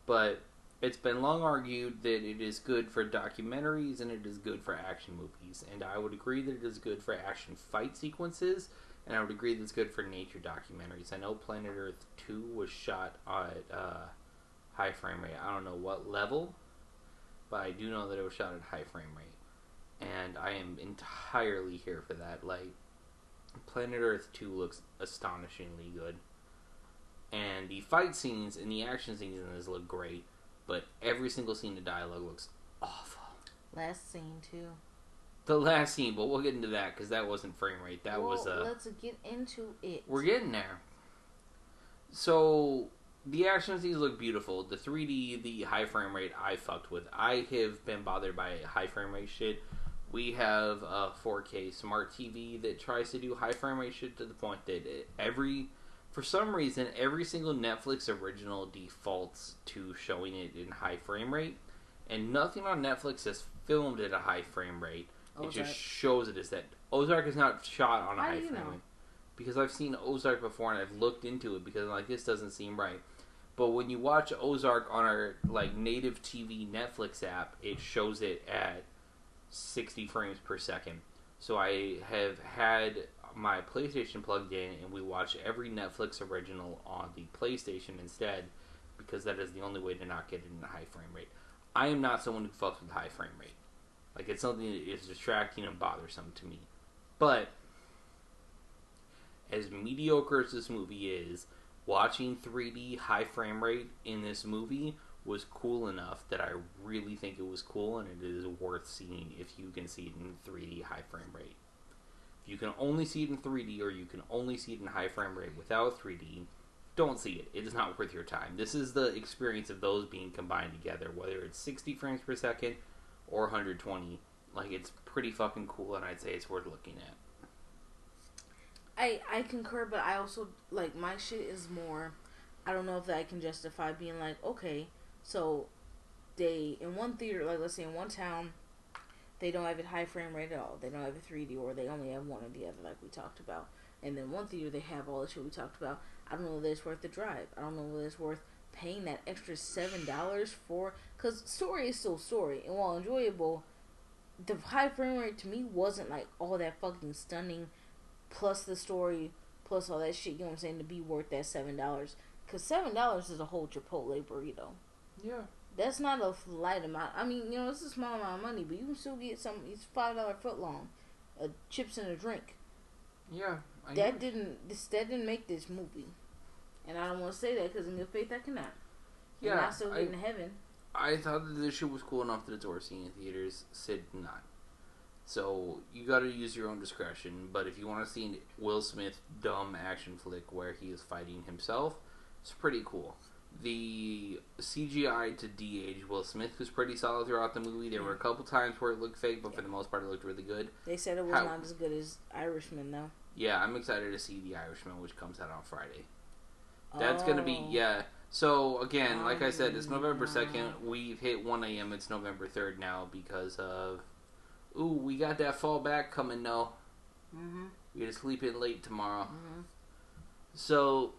But it's been long argued that it is good for documentaries and it is good for action movies. And I would agree that it is good for action fight sequences, and I would agree that it's good for nature documentaries. I know Planet Earth 2 was shot at uh, high frame rate. I don't know what level, but I do know that it was shot at high frame rate and I am entirely here for that. Like, Planet Earth 2 looks astonishingly good. And the fight scenes and the action scenes in this look great. but every single scene of dialogue looks awful. Last scene too. The last scene, but we'll get into that because that wasn't frame rate. That well, was uh, Let's get into it. we're getting there. So the action scenes look beautiful. The 3D, the high frame rate, I fucked with. I have been bothered by high frame rate shit. We have a 4K smart TV that tries to do high frame rate shit to the point that every, for some reason, every single Netflix original defaults to showing it in high frame rate, and nothing on Netflix is filmed at a high frame rate. It just shows it as that. Ozark is not shot on a How high frame know? rate because I've seen Ozark before and I've looked into it because I'm like this doesn't seem right. But when you watch Ozark on our like native TV Netflix app, it shows it at 60 frames per second. So I have had my PlayStation plugged in and we watch every Netflix original on the PlayStation instead because that is the only way to not get it in a high frame rate. I am not someone who fucks with high frame rate. Like it's something that is distracting and bothersome to me. But as mediocre as this movie is, watching 3D high frame rate in this movie was cool enough that I really think it was cool and it is worth seeing if you can see it in 3D high frame rate. If you can only see it in 3D or you can only see it in high frame rate without 3D, don't see it. It is not worth your time. This is the experience of those being combined together, whether it's 60 frames per second or 120. Like, it's pretty fucking cool, and I'd say it's worth looking at. I I concur, but I also like my shit is more. I don't know if that I can justify being like, okay, so they in one theater, like let's say in one town, they don't have it high frame rate at all. They don't have a 3D, or they only have one or the other, like we talked about. And then one theater they have all the shit we talked about. I don't know whether it's worth the drive. I don't know whether it's worth paying that extra seven dollars for. Cause story is still story, and while enjoyable, the high frame rate to me wasn't like all that fucking stunning plus the story, plus all that shit, you know what I'm saying, to be worth that seven dollars. Cause seven dollars is a whole Chipotle burrito. Yeah. That's not a light amount. I mean, you know, it's a small amount of money, but you can still get some. It's five dollar foot long, uh, chips and a drink. Yeah. I That didn't. This that didn't make this movie, and I don't want to say that because in good faith I cannot. Yeah, and I still I- get in heaven. I thought that this shit was cool enough that it's worth seeing in theaters. Sid not. So you got to use your own discretion. But if you want to see an Will Smith dumb action flick where he is fighting himself, it's pretty cool. The CGI to de-age Will Smith was pretty solid throughout the movie. There were a couple times where it looked fake, but for the most part, it looked really good. They said it was How- not as good as Irishman though. Yeah, I'm excited to see The Irishman, which comes out on Friday. That's gonna be Oh. yeah. So again, like I said, it's November second. We've hit one a.m. It's November third now because of ooh, we got that fall back coming now. Mhm. We gotta sleep in late tomorrow. Mhm. So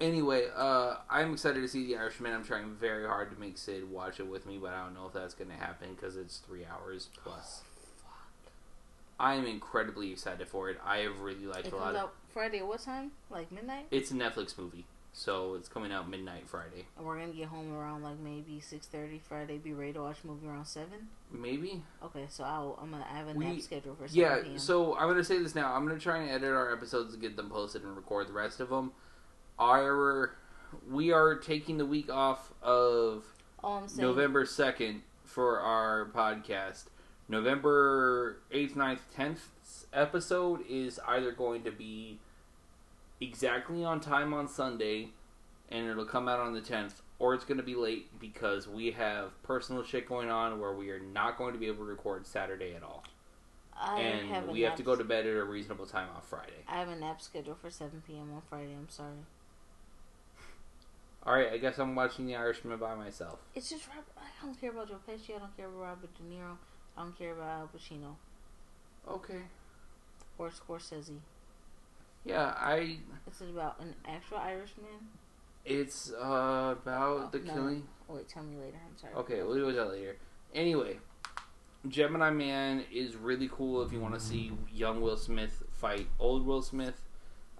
anyway, uh, I'm excited to see The Irishman. I'm trying very hard to make Sid watch it with me, but I don't know if that's gonna happen because it's three hours plus. Fuck. I am incredibly excited for it. I have really liked It a lot comes of. out Friday what time? Like midnight? It's a Netflix movie, so it's coming out midnight Friday. And we're gonna get home around like maybe six thirty Friday. Be ready to watch movie around seven. Maybe. Okay, so I'll I'm gonna I have a We- nap schedule for Yeah. So I'm gonna say this now. I'm gonna try and edit our episodes to get them posted and record the rest of them. Our we are taking the week off of oh, saying, November second for our podcast. November eighth, 9th, tenth episode is either going to be exactly on time on Sunday, and it'll come out on the tenth, or it's going to be late because we have personal shit going on where we are not going to be able to record Saturday at all, I and a we have to go to bed at a reasonable time on Friday. I have a nap schedule for seven p.m. on Friday. I'm sorry. All right, I guess I'm watching The Irishman by myself. It's just Robert. I don't care about Joe Pesci. I don't care about Robert De Niro. I don't care about Al Pacino Okay. or Scorsese. Yeah, I. It's about an actual Irishman. It's uh, about the Oh, No. killing. Oh, wait, tell me later. I'm sorry. Okay, we'll do that later. Anyway, Gemini Man is really cool if you want to see young Will Smith fight old Will Smith.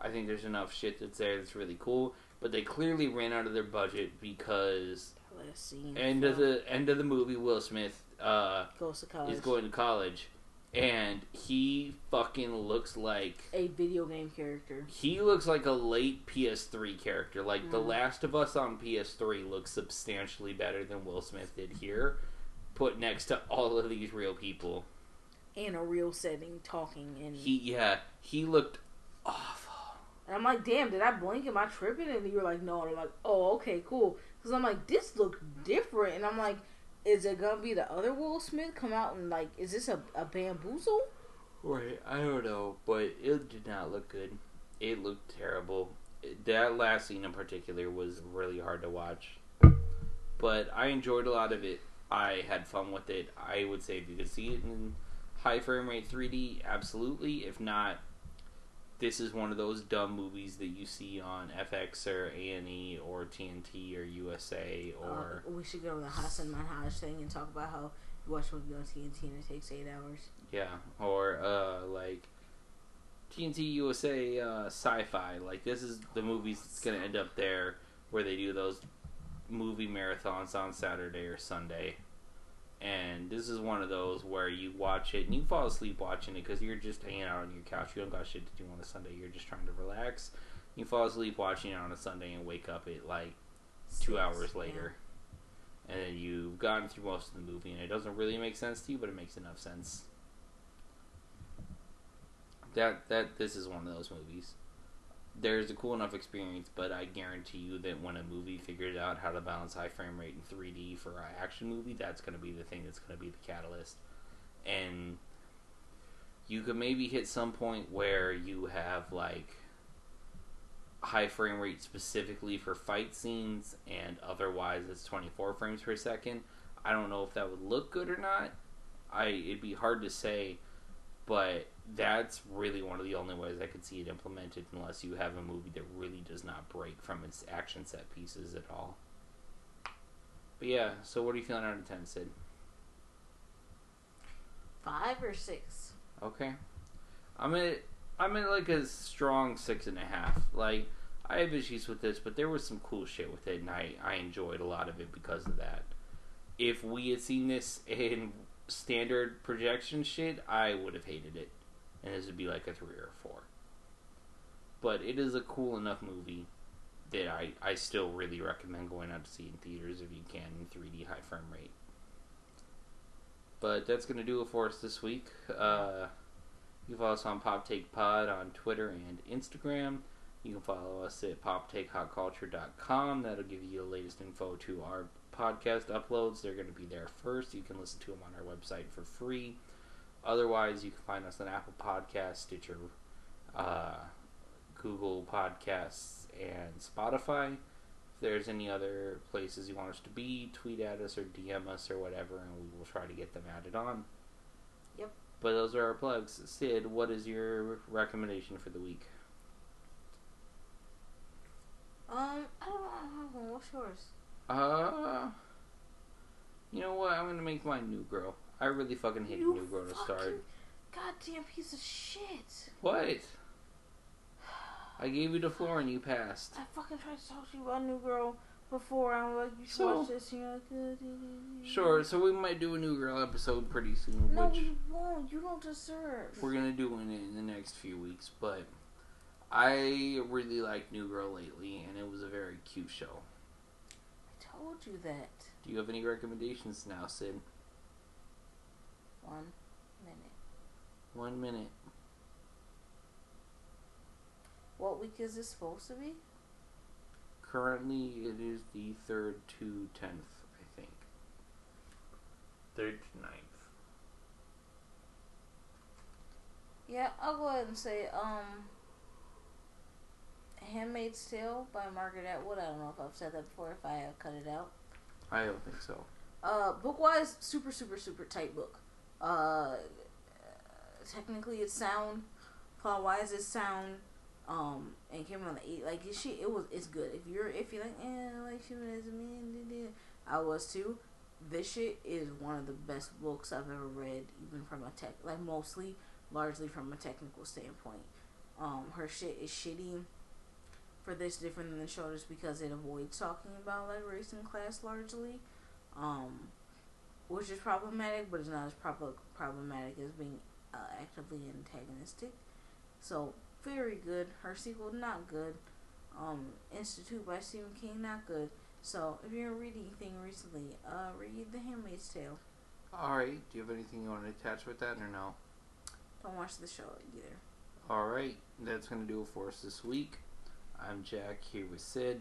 I think there's enough shit that's there that's really cool. But they clearly ran out of their budget because Last scene. end of the end of the movie, Will Smith uh, goes to college. is going to college, and he fucking looks like A video game character. he looks like a late PS3 character. Like The Mm. Last of Us on PS3 looks substantially better than Will Smith did here, put next to all of these real people. In a real setting, talking and He yeah, he looked awful. And I'm like, damn, did I blink? Am I tripping? And you were like, no. And I'm like, oh, okay, cool. Because I'm like, this looked different. And I'm like, is it gonna be the other Will Smith come out and like, is this a, a bamboozle? Right, I don't know, but it did not look good. It looked terrible. That last scene in particular was really hard to watch. But I enjoyed a lot of it. I had fun with it. I would say if you could see it in high frame rate 3D, absolutely. If not, this is one of those dumb movies that you see on FX or A&E or TNT or USA or Uh, we should go to the Hasan Minhaj thing and talk about how you watch one on TNT and it takes eight hours. Yeah, or uh, like TNT USA uh, Sci-Fi. Like this is the movies that's gonna end up there where they do those movie marathons on Saturday or Sunday. And this is one of those where you watch it and you fall asleep watching it because you're just hanging out on your couch. You don't got shit to do on a Sunday. You're just trying to relax. You fall asleep watching it on a Sunday and wake up at like two Six, hours yeah. later. And then you've gotten through most of the movie and it doesn't really make sense to you, but it makes enough sense. That that this is one of those movies. There's a cool enough experience, but I guarantee you that when a movie figures out how to balance high frame rate in 3D for an action movie, that's going to be the thing that's going to be the catalyst. And you could maybe hit some point where you have like high frame rate specifically for fight scenes and otherwise it's 24 frames per second. I don't know if that would look good or not. I it'd be hard to say, but that's really one of the only ways I could see it implemented unless you have a movie that really does not break from its action set pieces at all. But yeah, so what are you feeling out of 10, Sid? Five or six? Okay. I'm at I'm at like a strong six and a half. Like I have issues with this, but there was some cool shit with it, and I I enjoyed a lot of it because of that. If we had seen this in standard projection shit, I would have hated it, and this would be like a three or a four. But it is a cool enough movie that I I still really recommend going out to see in theaters if you can in 3D high frame rate. But that's gonna do it for us this week. Uh, you can follow us on Pop Take Pod on Twitter and Instagram. You can follow us at poptakehotculture.com. That'll give you the latest info to our podcast uploads. They're going to be there first. You can listen to them on our website for free. Otherwise, you can find us on Apple Podcasts, Stitcher, uh, Google Podcasts, and Spotify. If there's any other places you want us to be, tweet at us or DM us or whatever, and we will try to get them added on. Yep. But those are our plugs. Sid, what is your recommendation for the week? Um, I don't know. Have one. What's yours? Uh, you know what? I'm gonna make mine New Girl. I really fucking hate You New Girl to start. Goddamn piece of shit. What? I gave you the floor and you passed. I fucking tried to talk to you about New Girl before. I'm like, you should So- watch this. And you're like, uh. Sure, so we might do a New Girl episode pretty soon, No, which you won't. You don't deserve. we're gonna do one in the next few weeks. But I really liked New Girl lately, and it was a very cute show. I told you that. Do you have any recommendations now, Sid? One minute. One minute. What week is this supposed to be? Currently, it is the third to tenth, I think. Third to ninth. Yeah, I'll go ahead and say, um, Handmaid's Tale by Margaret Atwood. I don't know if I've said that before. If I have, cut it out. I don't think so. Uh, book wise, super, super, super tight book. Uh, technically, it's sound. Plot wise, it's sound. Um, and came on the eight. Like shit, it was. It's good. If you're, if you're like, eh, like shit as a man. da, da," I was too. This shit is one of the best books I've ever read, even from a tech, like mostly, largely from a technical standpoint. Um, her shit is shitty for this different than the shoulders because it avoids talking about like race and class largely um, which is problematic, but it's not as prob- problematic as being uh, actively antagonistic. So very good. Her sequel not good. Um, Institute by Stephen King not good. So if you're reading anything recently, uh, read The Handmaid's Tale. All right. Do you have anything you want to attach with that or no? Don't watch the show either. All right. That's gonna do it for us this week. I'm Jack here with Sid.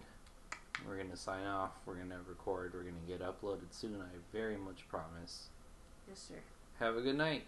We're gonna sign off. We're gonna record. We're gonna get uploaded soon. I very much promise. Yes, sir. Have a good night.